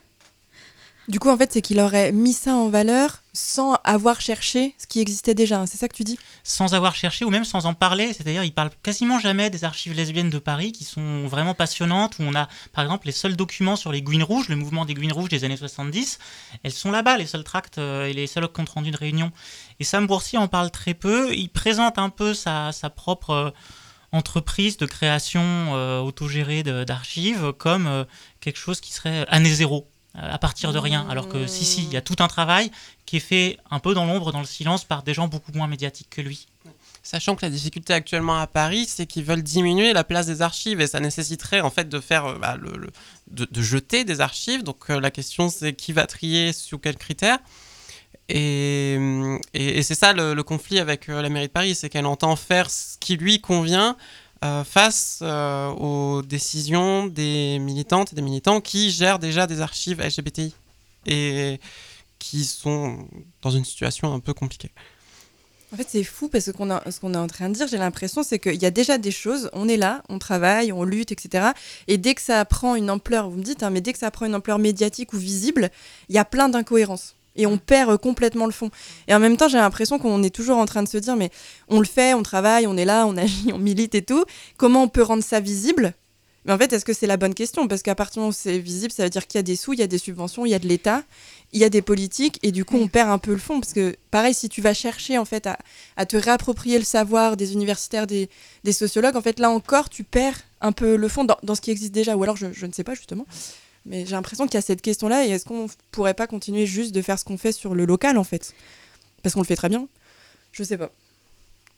Du coup, en fait, c'est qu'il aurait mis ça en valeur sans avoir cherché ce qui existait déjà. hein. C'est ça que tu dis? Sans avoir cherché ou même sans en parler, c'est-à-dire il parle quasiment jamais des archives lesbiennes de Paris qui sont vraiment passionnantes, où on a par exemple les seuls documents sur les Guines Rouges, le mouvement des Guines Rouges des années 70, elles sont là-bas, les seuls tracts euh, et les seuls comptes rendus de réunion. Et Sam Boursier en parle très peu, il présente un peu sa, propre euh, entreprise de création euh, autogérée d'archives comme quelque chose qui serait année zéro à partir de rien. Alors que si, il y a tout un travail qui est fait un peu dans l'ombre, dans le silence, par des gens beaucoup moins médiatiques que lui. Sachant que la difficulté actuellement à Paris, c'est qu'ils veulent diminuer la place des archives et ça nécessiterait en fait de faire euh, bah, de, jeter des archives. Donc euh, la question c'est qui va trier sous quels critères. Et, hum, c'est ça le, conflit avec euh, la mairie de Paris, c'est qu'elle entend faire ce qui lui convient euh, face euh, aux décisions des militantes et des militants qui gèrent déjà des archives LGBTI et qui sont dans une situation un peu compliquée. En fait, c'est fou parce que ce qu'on est en train de dire, j'ai l'impression, c'est qu'il y a déjà des choses, on est là, on travaille, on lutte, etc. Et dès que ça prend une ampleur, vous me dites, hein, mais dès que ça prend une ampleur médiatique ou visible, il y a plein d'incohérences. Et on perd euh, complètement le fond. Et en même temps, j'ai l'impression qu'on est toujours en train de se dire, mais on le fait, on travaille, on est là, on agit, *laughs* on milite et tout. Comment on peut rendre ça visible? Mais en fait, est-ce que c'est la bonne question? Parce qu'à partir du moment où c'est visible, ça veut dire qu'il y a des sous, il y a des subventions, il y a de l'État, il y a des politiques, et du coup, on perd un peu le fond. Parce que, pareil, si tu vas chercher en fait à, à te réapproprier le savoir des universitaires, des, des sociologues, en fait, là encore, tu perds un peu le fond dans, dans ce qui existe déjà. Ou alors, je, je ne sais pas justement. Mais j'ai l'impression qu'il y a cette question-là, et est-ce qu'on pourrait pas continuer juste de faire ce qu'on fait sur le local, en fait? Parce qu'on le fait très bien. Je sais pas.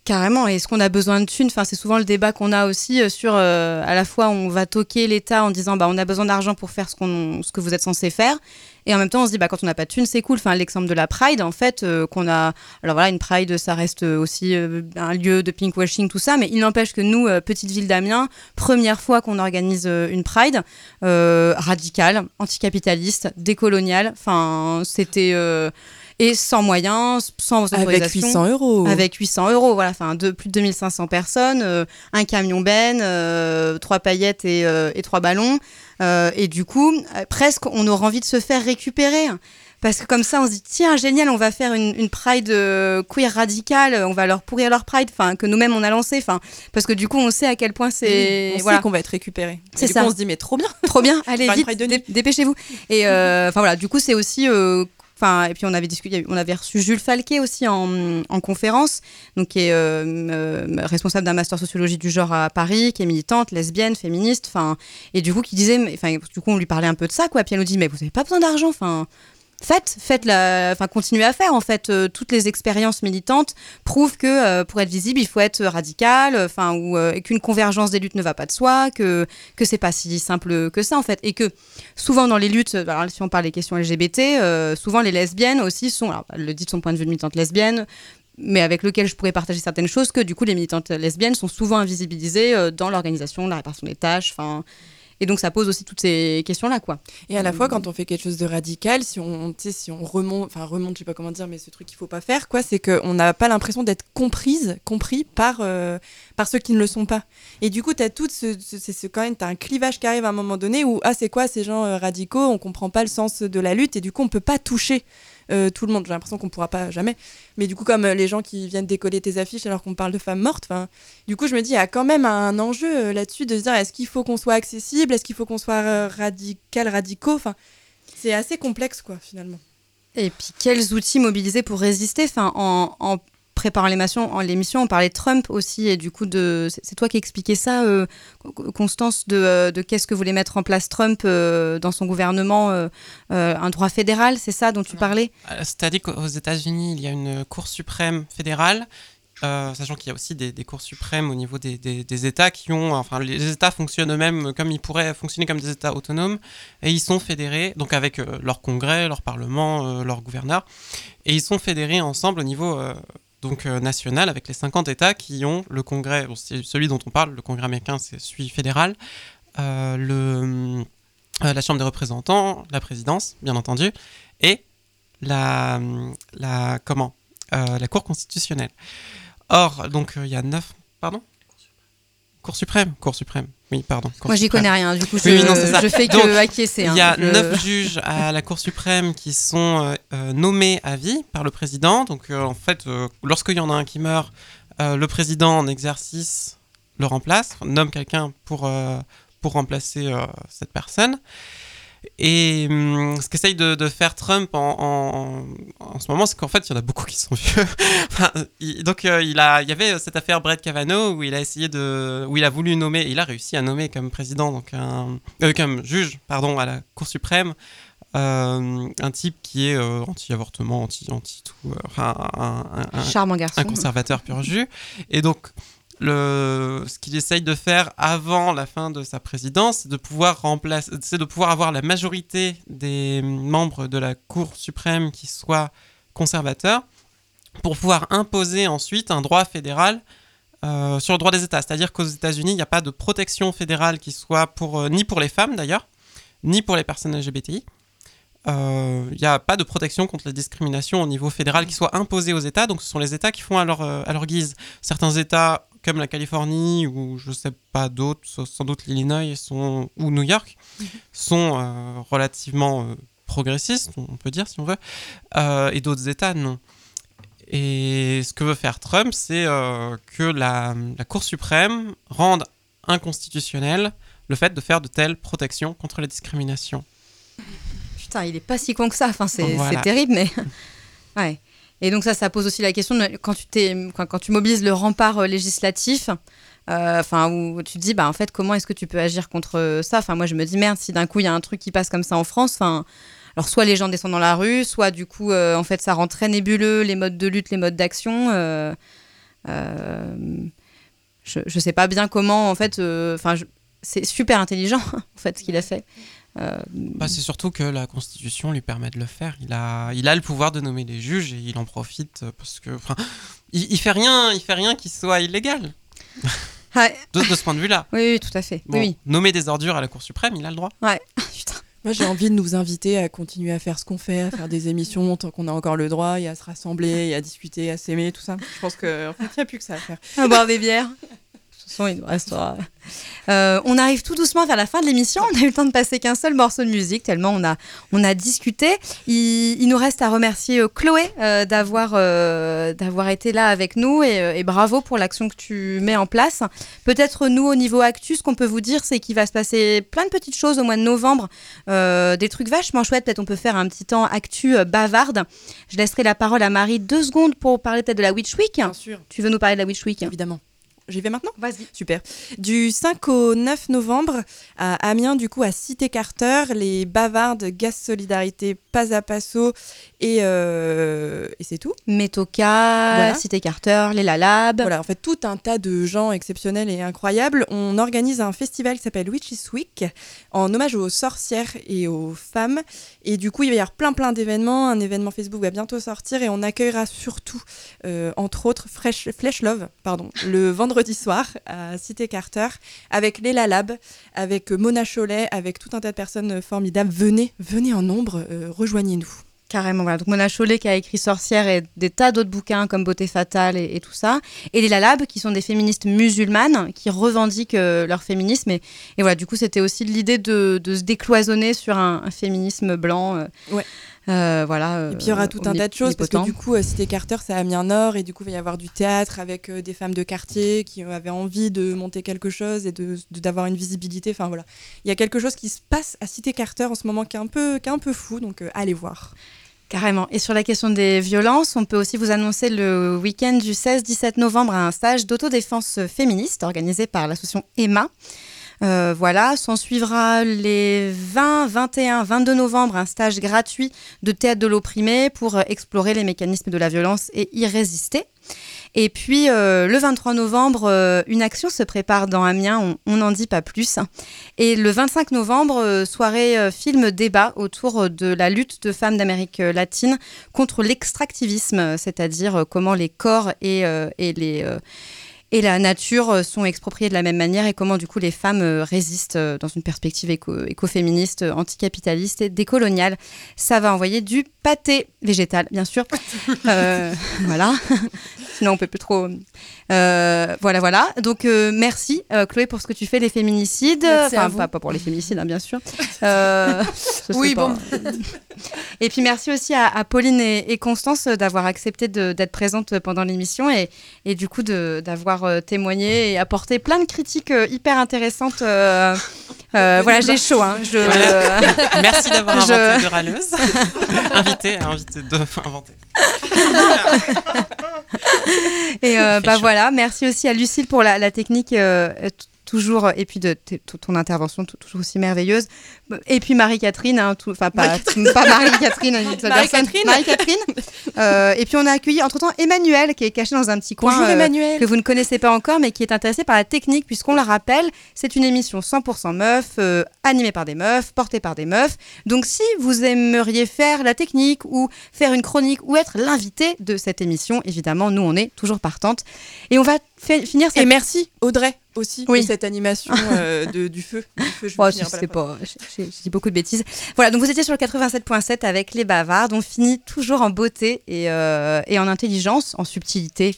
Carrément, est-ce qu'on a besoin de thunes? Enfin, C'est souvent le débat qu'on a aussi euh, sur, euh, à la fois, on va toquer l'État en disant, bah, on a besoin d'argent pour faire ce, ce que vous êtes censé faire, et en même temps, on se dit, bah, quand on n'a pas de thunes, c'est cool. Enfin, l'exemple de la Pride, en fait, euh, qu'on a... Alors voilà, une Pride, ça reste aussi euh, un lieu de pinkwashing, tout ça, mais il n'empêche que nous, euh, petite ville d'Amiens, première fois qu'on organise euh, une Pride, euh, radicale, anticapitaliste, décoloniale, enfin, c'était... euh, et sans moyens, sans Avec autorisation. 800 euros. Avec 800 euros, voilà, enfin de, plus de 2500 personnes, euh, un camion ben, euh, trois paillettes et, euh, et trois ballons. Euh, et du coup, euh, presque, on aura envie de se faire récupérer. Parce que comme ça, on se dit, tiens, génial, on va faire une, une pride euh, queer radicale, on va leur pourrir leur pride, enfin, que nous-mêmes on a lancé, enfin, parce que du coup, on sait à quel point c'est. on voilà. sait qu'on va être récupéré. C'est ça. coup, on se dit, mais trop bien. Trop bien, *laughs* allez, vite, dépêchez-vous. Et euh, enfin voilà, du coup, c'est aussi. euh, Et puis on avait discuté, on avait reçu Jules Falquet aussi en, en conférence, donc qui est euh, euh, responsable d'un master sociologie du genre à Paris, qui est militante, lesbienne, féministe, enfin, et du coup qui disait, enfin, du coup on lui parlait un peu de ça, quoi. Puis elle nous dit, mais vous avez pas besoin d'argent, enfin, faites, faites la, enfin, continuez à faire. En fait, euh, toutes les expériences militantes prouvent que euh, pour être visible, il faut être radical, enfin, ou euh, qu'une convergence des luttes ne va pas de soi, que que c'est pas si simple que ça en fait, et que souvent dans les luttes, euh, si on parle des questions LGBT, euh, souvent les lesbiennes aussi sont, alors, elle le dit de son point de vue de militante lesbienne, mais avec lequel je pourrais partager certaines choses, que du coup les militantes lesbiennes sont souvent invisibilisées euh, dans l'organisation, la répartition des tâches, enfin. Et donc ça pose aussi toutes ces questions-là, quoi. Et à la fois, quand on fait quelque chose de radical, si on, si on remonte, enfin remonte, je sais pas comment dire, mais ce truc qu'il faut pas faire, quoi, c'est qu'on n'a pas l'impression d'être comprise, compris par, euh, par ceux qui ne le sont pas. Et du coup, tu as tout ce, ce- c'est ce, quand même, un clivage qui arrive à un moment donné où, ah, c'est quoi ces gens euh, radicaux, on comprend pas le sens de la lutte, et du coup, on peut pas toucher euh, tout le monde. J'ai l'impression qu'on pourra pas jamais. Mais du coup, comme euh, les gens qui viennent décoller tes affiches alors qu'on parle de femmes mortes, du coup, je me dis, il y a quand même un enjeu euh, là-dessus de se dire, est-ce qu'il faut qu'on soit accessible, est-ce qu'il faut qu'on soit radical, radicaux, enfin, c'est assez complexe, quoi, finalement. Et puis quels outils mobiliser pour résister? En, en préparant l'émission, en l'émission, on parlait de Trump aussi, et du coup, de, c'est toi qui expliquais ça, euh, Constance, de, euh, de qu'est-ce que voulait mettre en place Trump euh, dans son gouvernement, euh, un droit fédéral, c'est ça dont tu parlais? C'est-à-dire qu'aux États-Unis, il y a une Cour suprême fédérale, sachant qu'il y a aussi des, des cours suprêmes au niveau des, des- des États qui ont. Enfin, les États fonctionnent eux-mêmes comme ils pourraient fonctionner comme des États autonomes, et ils sont fédérés, donc avec leur congrès, leur parlement, leur gouverneur, et ils sont fédérés ensemble au niveau. Donc euh, national avec les 50 États qui ont le congrès, c'est celui dont on parle, le congrès américain c'est celui fédéral, euh, euh, la Chambre des représentants, la présidence, bien entendu, et la, la, comment, euh, la Cour constitutionnelle. Or, donc, il y a neuf... Pardon? Cour suprême Cour suprême, oui, pardon. Cour Moi, j'y connais rien, du coup, je, Oui, non, fais Donc, que acquiescer. hein, Il y a le- neuf juges à la Cour suprême qui sont euh, euh, nommés à vie par le président. Donc, euh, en fait, euh, lorsqu'il y en a un qui meurt, euh, le président en exercice le remplace, nomme quelqu'un pour, euh, pour remplacer euh, cette personne. Et hum, ce qu'essaye de, de faire Trump en, en, en ce moment, c'est qu'en fait, il y en a beaucoup qui sont vieux. *laughs* Enfin, il- donc, euh, il, a, il y avait cette affaire Brett Kavanaugh où il a essayé de, où il a voulu nommer, et il a réussi à nommer comme président, donc un, euh, comme juge, pardon, à la Cour suprême, euh, un type qui est euh, anti-avortement, anti, anti euh, enfin, un, un- un- un conservateur pur jus. Et donc, ce qu'il essaye de faire avant la fin de sa présidence, c'est de pouvoir remplacer, c'est de pouvoir avoir la majorité des membres de la Cour suprême qui soient conservateurs, pour pouvoir imposer ensuite un droit fédéral euh, sur le droit des États. C'est-à-dire qu'aux États-Unis, il n'y a pas de protection fédérale qui soit pour euh, ni pour les femmes d'ailleurs, ni pour les personnes LGBTI. Euh, Il n'y a pas de protection contre la discrimination au niveau fédéral qui soit imposée aux États, donc ce sont les États qui font à leur, à leur guise. Certains États, comme la Californie ou je sais pas d'autres, sans doute l'Illinois sont, ou New York, sont euh, relativement euh, progressistes, on peut dire si on veut, euh, et d'autres États non. Et ce que veut faire Trump, c'est que la, la Cour suprême rende inconstitutionnel le fait de faire de telles protections contre la discrimination. Putain, il est pas si con que ça. Enfin, c'est Voilà. c'est terrible, mais. *laughs* ouais. Et donc, ça, ça pose aussi la question de, quand tu, mobilises le rempart euh, législatif, euh, enfin, où tu te dis, bah, en fait, comment est-ce que tu peux agir contre ça? Enfin, moi, je me dis, merde, si d'un coup, il y a un truc qui passe comme ça en France, enfin. Alors, soit les gens descendent dans la rue, soit du coup, euh, en fait, ça rend très nébuleux les modes de lutte, les modes d'action. euh, euh, je, je sais pas bien comment, en fait. euh, c'est super intelligent, *laughs* en fait, ce qu'il a fait. Euh, Bah, c'est surtout que la Constitution lui permet de le faire. Il a, il a le pouvoir de nommer des juges et il en profite euh, parce que, enfin, il, il fait rien, il fait rien qui soit illégal. *laughs* ouais. De, de ce point de vue-là. Oui, oui, tout à fait. Bon, Oui, Nommer des ordures à la Cour suprême, il a le droit. *laughs* Putain. Moi, j'ai envie de nous inviter à continuer à faire ce qu'on fait, à faire des émissions tant qu'on a encore le droit, et à se rassembler, et à discuter, à s'aimer, tout ça. Je pense qu'en fait, il n'y a plus que ça à faire. À boire des bières. *laughs* chanson, il nous restera. Euh, on arrive tout doucement vers la fin de l'émission. On a eu le temps de passer qu'un seul morceau de musique, tellement on a, on a discuté. Il, il nous reste à remercier euh, Chloé euh, d'avoir euh, d'avoir été là avec nous et, et bravo pour l'action que tu mets en place. Peut-être nous, au niveau actu, ce qu'on peut vous dire, c'est qu'il va se passer plein de petites choses au mois de novembre, des trucs vachement chouettes. Peut-être on peut faire un petit temps actu bavarde. Je laisserai la parole à Marie deux secondes pour parler peut-être de la Witch Week. Bien sûr, Tu veux nous parler de la Witch Week? Évidemment. J'y vais maintenant Vas-y. Super. Du 5 au 9 novembre, à Amiens, du coup, à Cité Carter, les bavardes Gaz Solidarité, Pas à Passo, et, euh, et c'est tout. Metoka, Voilà. Cité Carter, les Lalab. Voilà, en fait, tout un tas de gens exceptionnels et incroyables. On organise un festival qui s'appelle Witches Week, en hommage aux sorcières et aux femmes. Et du coup, il va y avoir plein plein d'événements. Un événement Facebook va bientôt sortir et on accueillera surtout, euh, entre autres, Fresh, Flesh Love, pardon, le vendredi soir à Cité Carter, avec les Lab, avec Mona Cholet, avec tout un tas de personnes formidables. Venez, venez en nombre, euh, rejoignez-nous. Carrément, voilà. Donc Mona Chollet qui a écrit Sorcière et des tas d'autres bouquins comme Beauté fatale et, et tout ça. Et les Lalab qui sont des féministes musulmanes qui revendiquent euh, leur féminisme. Et, et voilà, du coup, c'était aussi l'idée de, de se décloisonner sur un, un féminisme blanc. euh, Ouais. Euh, voilà. Et puis il y aura tout un tas de choses parce que du coup, euh, Cité Carter, c'est à Amiens Nord et du coup, il va y avoir du théâtre avec euh, des femmes de quartier qui avaient envie de monter quelque chose et de de- d'avoir une visibilité. Enfin voilà, il y a quelque chose qui se passe à Cité Carter en ce moment qui est un peu, qui est un peu fou, donc euh, allez voir. Carrément. Et sur la question des violences, on peut aussi vous annoncer le week-end du 16-17 novembre un stage d'autodéfense féministe organisé par l'association Emma. Euh, voilà, s'en suivra les 20, 21, 22 novembre un stage gratuit de théâtre de l'opprimé pour euh, explorer les mécanismes de la violence et y résister. Et puis euh, le 23 novembre, une action se prépare dans Amiens, on n'en dit pas plus. Et le 25 novembre, soirée film débat autour de la lutte de femmes d'Amérique latine contre l'extractivisme, c'est-à-dire comment les corps et les... et la nature euh, sont expropriées de la même manière et comment du coup les femmes euh, résistent euh, dans une perspective éco- écoféministe, anticapitaliste et décoloniale. Ça va envoyer du pâté végétal, bien sûr. *laughs* Euh, voilà. *laughs* Sinon on peut plus trop. Euh, voilà, voilà. Donc euh, merci Chloé pour ce que tu fais les féminicides. Merci enfin pas, pas pour les féminicides hein, bien sûr. *laughs* Oui, pas- bon. et puis merci aussi à, à Pauline et, et Constance d'avoir accepté de- d'être présentes pendant l'émission et, et du coup de- d'avoir euh, témoigné et apporté plein de critiques euh, hyper intéressantes. euh, voilà, j'ai chaud. Hein, je, *laughs* Merci d'avoir Je- inventé de râleuse. *laughs* invité à inviter de inventer. et bah chaud. voilà, merci aussi à Lucille pour la, la technique. Toujours, et puis de ton intervention, toujours aussi merveilleuse. Et puis Marie-Catherine, hein, enfin pas, *laughs* pas Marie-Catherine. Marie-Catherine. Marie-Catherine. Euh, et puis on a accueilli entre-temps Emmanuel, qui est caché dans un petit coin. Bonjour euh, Emmanuel. que vous ne connaissez pas encore, mais qui est intéressé par la technique, puisqu'on le rappelle, c'est une émission 100% meuf, euh, animée par des meufs, portée par des meufs. Donc si vous aimeriez faire la technique ou faire une chronique ou être l'invité de cette émission, évidemment, nous on est toujours partante. Et on va finir cette... Et merci Audrey aussi Oui. de cette animation *laughs* euh, de, du feu. Du feu, je Oh, je sais pas, j'ai- dit beaucoup de bêtises. Voilà, donc vous étiez sur le 87.7 avec les bavards. On finit toujours en beauté et, euh, et en intelligence, en subtilité,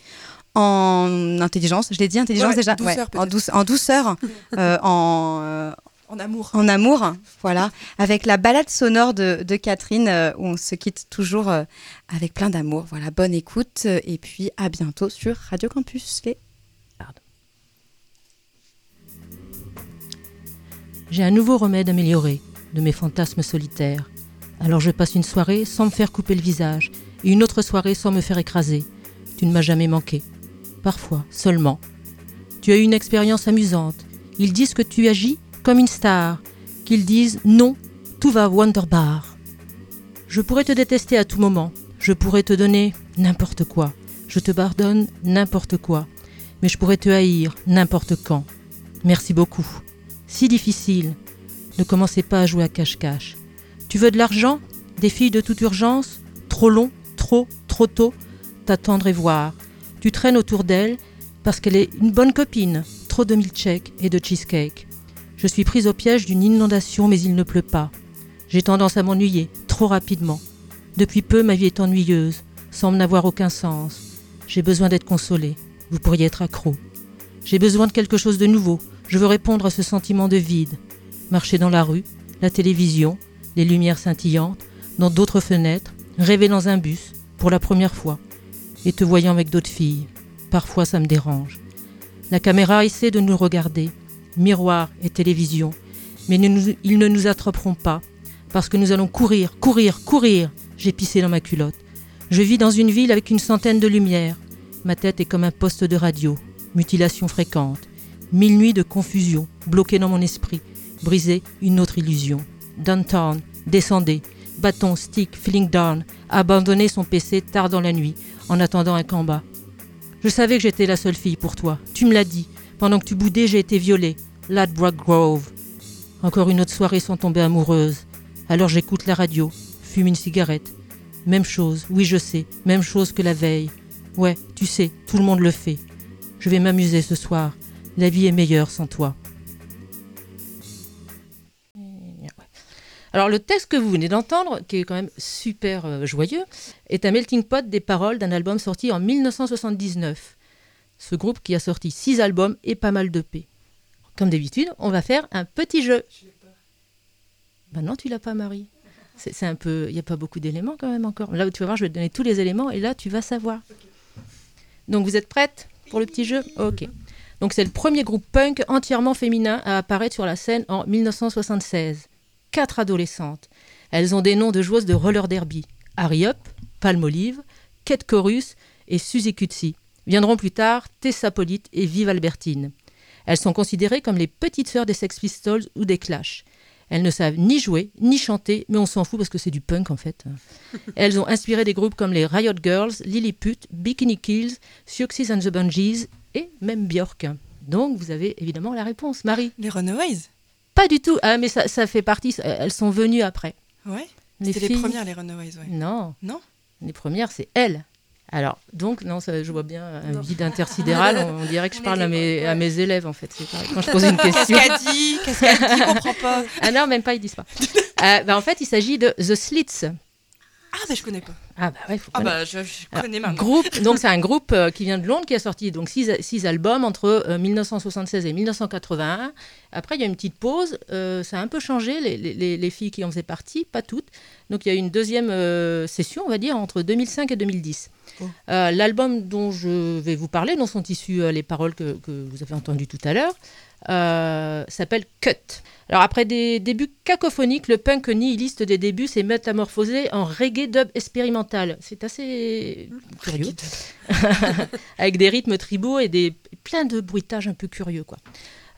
en intelligence. Je l'ai dit, intelligence Ouais, déjà. douceur, en, douce- en douceur, *laughs* euh, en, En amour. en amour. Voilà, avec la balade sonore de, de Catherine euh, où on se quitte toujours euh, avec plein d'amour. Voilà, bonne écoute euh, et puis à bientôt sur Radio Campus. Les... J'ai un nouveau remède amélioré de mes fantasmes solitaires. Alors je passe une soirée sans me faire couper le visage et une autre soirée sans me faire écraser. Tu ne m'as jamais manqué. Parfois, seulement. Tu as eu une expérience amusante. Ils disent que tu agis comme une star. Qu'ils disent non, tout va wonderbar. Je pourrais te détester à tout moment. Je pourrais te donner n'importe quoi. Je te pardonne n'importe quoi. Mais je pourrais te haïr n'importe quand. Merci beaucoup si difficile. Ne commencez pas à jouer à cache-cache. Tu veux de l'argent? Des filles de toute urgence? Trop long? Trop? Trop tôt? T'attendre et voir. Tu traînes autour d'elle parce qu'elle est une bonne copine. Trop de milkshake et de cheesecake. Je suis prise au piège d'une inondation mais il ne pleut pas. J'ai tendance à m'ennuyer trop rapidement. Depuis peu ma vie est ennuyeuse, semble n'avoir aucun sens. J'ai besoin d'être consolée. Vous pourriez être accro. J'ai besoin de quelque chose de nouveau. Je veux répondre à ce sentiment de vide. Marcher dans la rue, la télévision, les lumières scintillantes, dans d'autres fenêtres, rêver dans un bus, pour la première fois, et te voyant avec d'autres filles. Parfois ça me dérange. La caméra essaie de nous regarder, miroir et télévision, mais ils ne nous attraperont pas, parce que nous allons courir, courir, courir. J'ai pissé dans ma culotte. Je vis dans une ville avec une centaine de lumières. Ma tête est comme un poste de radio. Mutilation fréquente. Mille nuits de confusion, bloquées dans mon esprit. Briser une autre illusion. Downtown, descendez. Bâton, stick, feeling down. Abandonner son PC tard dans la nuit, en attendant un combat. Je savais que j'étais la seule fille pour toi. Tu me l'as dit. Pendant que tu boudais, j'ai été violée. Ladbroke Grove. Encore une autre soirée sans tomber amoureuse. Alors j'écoute la radio, fume une cigarette. Même chose, oui je sais, même chose que la veille. Ouais, tu sais, tout le monde le fait. Je vais m'amuser ce soir. La vie est meilleure sans toi. Alors le texte que vous venez d'entendre, qui est quand même super euh, joyeux, est un melting pot des paroles d'un album sorti en 1979. Ce groupe qui a sorti six albums et pas mal de P. Comme d'habitude, on va faire un petit jeu. Ben non, tu l'as pas, Marie. C'est un peu, il n'y a pas beaucoup d'éléments quand même encore. Là, tu vas voir, je vais te donner tous les éléments et là, tu vas savoir. Donc, vous êtes prête pour le petit jeu? Ok. Donc, c'est le premier groupe punk entièrement féminin à apparaître sur la scène en 1976. Quatre adolescentes. Elles ont des noms de joueuses de roller derby. Harry Up, Palmolive, Kate Chorus et Suzy Cutsi. Viendront plus tard Tessa Polite et Vive Albertine. Elles sont considérées comme les petites sœurs des Sex Pistols ou des Clash. Elles ne savent ni jouer, ni chanter, mais on s'en fout parce que c'est du punk en fait. *laughs* Elles ont inspiré des groupes comme les Riot Girls, Lilliput, Bikini Kills, Siouxsie and the Bungees et même Björk. Donc vous avez évidemment la réponse. Marie Les Runaways Pas du tout. Ah mais ça, ça fait partie, elles sont venues après. Ouais. Les C'était les premières, les Runaways, ouais. Non. Non Les premières, c'est elles. Alors, donc, non, ça, je vois bien un vide intersidéral. On, *laughs* on dirait que je parle à mes, à mes élèves, en fait. C'est. Quand je pose une Qu'est-ce question. qu'elle dit? Qu'est-ce qu'elle dit? Comprends pas. Ah non, même pas, ils disent pas. Euh, bah, en fait, il s'agit de The Slits. Ah, bah je connais pas. Ah bah ouais, faut Ah, bah je, je Alors, connais maintenant. Groupe, *laughs* donc c'est un groupe euh, qui vient de Londres qui a sorti donc six, six albums entre euh, 1976 et 1981. Après il y a une petite pause, euh, ça a un peu changé les, les- les filles qui en faisaient partie, pas toutes. Donc il y a eu une deuxième euh, session, on va dire, entre 2005 et 2010. Oh. Euh, L'album dont je vais vous parler, dont sont issues euh, les paroles que, que vous avez entendues tout à l'heure, euh, s'appelle Cut. Alors après des débuts cacophoniques, le punk nihiliste des débuts s'est métamorphosé en reggae dub expérimental. C'est assez curieux, *laughs* avec des rythmes tribaux et des plein de bruitages un peu curieux quoi.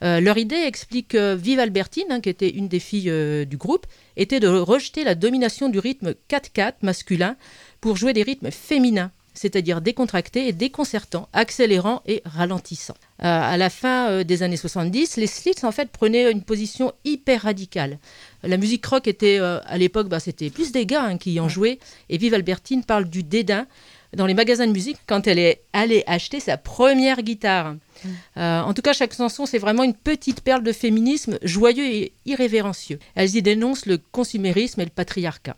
Euh, leur idée explique que Vive Albertine, hein, qui était une des filles euh, du groupe, était de rejeter la domination du rythme 4-4 masculin pour jouer des rythmes féminins, c'est-à-dire décontractés et déconcertants, accélérants et ralentissants. Euh, à la fin euh, des années 70, les Slits en fait prenaient une position hyper radicale. La musique rock était euh, à l'époque, bah, c'était plus des gars hein, qui y en jouaient, et Vive Albertine parle du dédain dans les magasins de musique quand elle est allée acheter sa première guitare. Euh, en tout cas, chaque chanson, c'est vraiment une petite perle de féminisme joyeux et irrévérencieux. Elles y dénoncent le consumérisme et le patriarcat.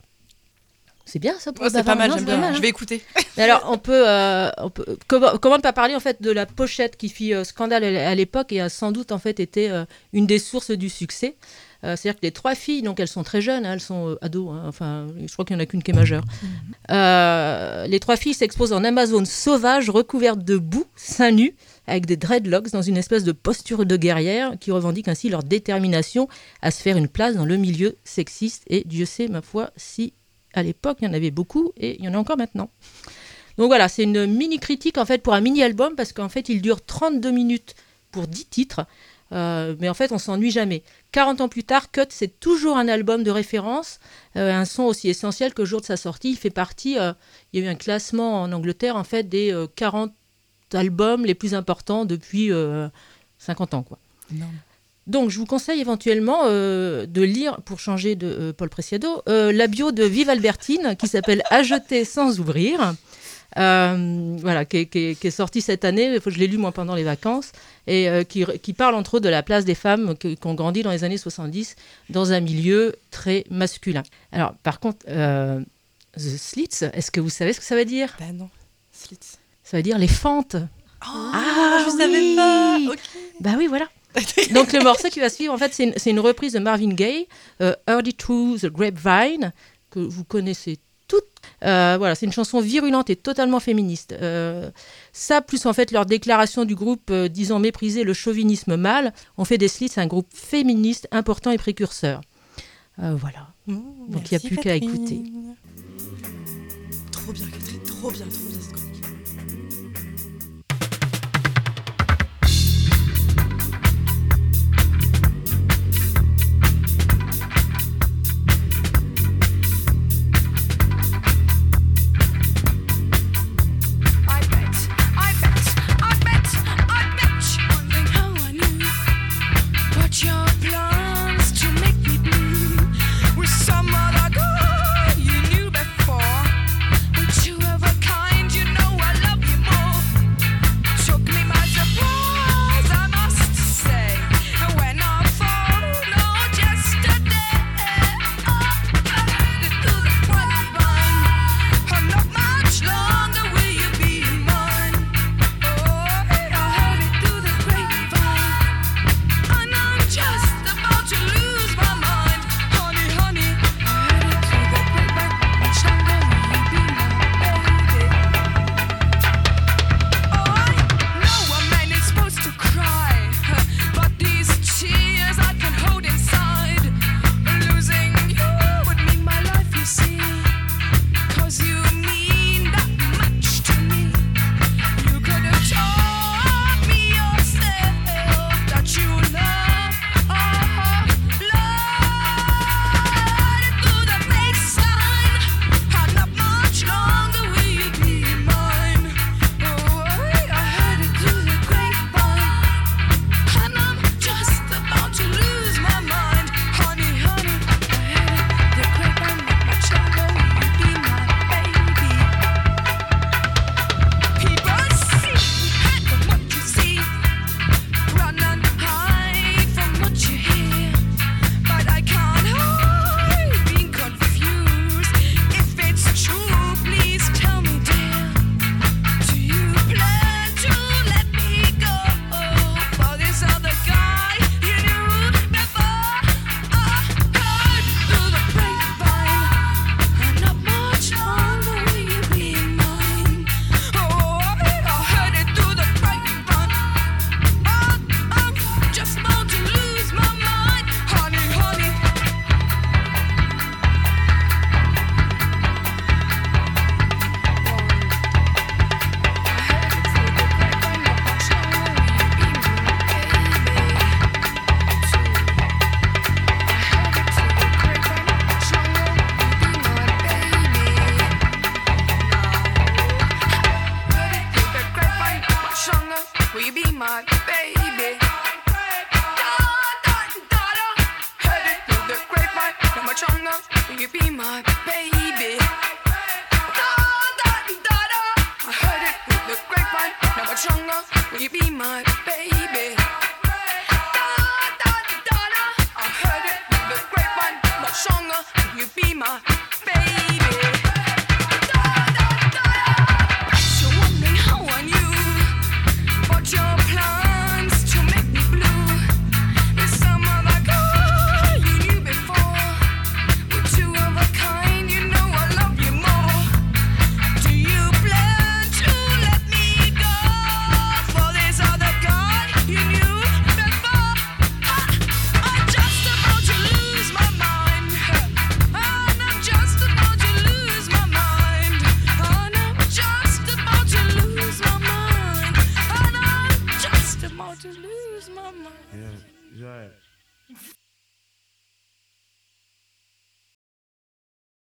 C'est bien ça pour le c'est pas mal, j'aime bien. mal, Je hein. vais écouter. *laughs* Mais alors, on peut, euh, on peut- comment, comment ne pas parler en fait de la pochette qui fit euh, scandale à l'époque et a sans doute en fait été euh, une des sources du succès. Euh, C'est-à-dire que les trois filles, donc elles sont très jeunes, hein, elles sont euh, ados, hein, enfin, je crois qu'il n'y en a qu'une qui est majeure. Euh, les trois filles s'exposent en Amazone sauvage, recouvertes de boue, seins nus, avec des dreadlocks dans une espèce de posture de guerrière qui revendiquent ainsi leur détermination à se faire une place dans le milieu sexiste. Et Dieu sait, ma foi, si à l'époque il y en avait beaucoup et il y en a encore maintenant. Donc voilà, c'est une mini critique en fait pour un mini album parce qu'en fait il dure 32 minutes pour 10 titres. Euh, mais en fait, on s'ennuie jamais. 40 ans plus tard, Cut, c'est toujours un album de référence, euh, un son aussi essentiel que le jour de sa sortie. Il fait partie, euh, il y a eu un classement en Angleterre, en fait, des euh, 40 albums les plus importants depuis euh, 50 ans. Quoi. Donc, je vous conseille éventuellement euh, de lire, pour changer de euh, Paul Preciado, euh, la bio de Vive Albertine qui s'appelle À jeter sans ouvrir. voilà, qui, est, sortie cette année, je l'ai lu moi pendant les vacances, et qui, parle entre autres de la place des femmes qui, ont grandi dans les années 70 dans un milieu très masculin. Alors, par contre, The Slits, est-ce que vous savez ce que ça veut dire? Ben non, Slits. Ça veut dire les fentes. Ah, je ah oui savais pas. Okay. Bah oui, voilà. *laughs* Donc le morceau qui va suivre, en fait, c'est une, reprise de Marvin Gaye, euh, Early Through the Grapevine, que vous connaissez toutes. Euh, voilà, c'est une chanson virulente et totalement féministe. Euh, ça, plus en fait leur déclaration du groupe disant mépriser le chauvinisme mâle, on fait des Slits un groupe féministe important et précurseur. voilà. Mmh, Donc il n'y a plus qu'à écouter. Trop bien, Catherine, trop bien, trop bien.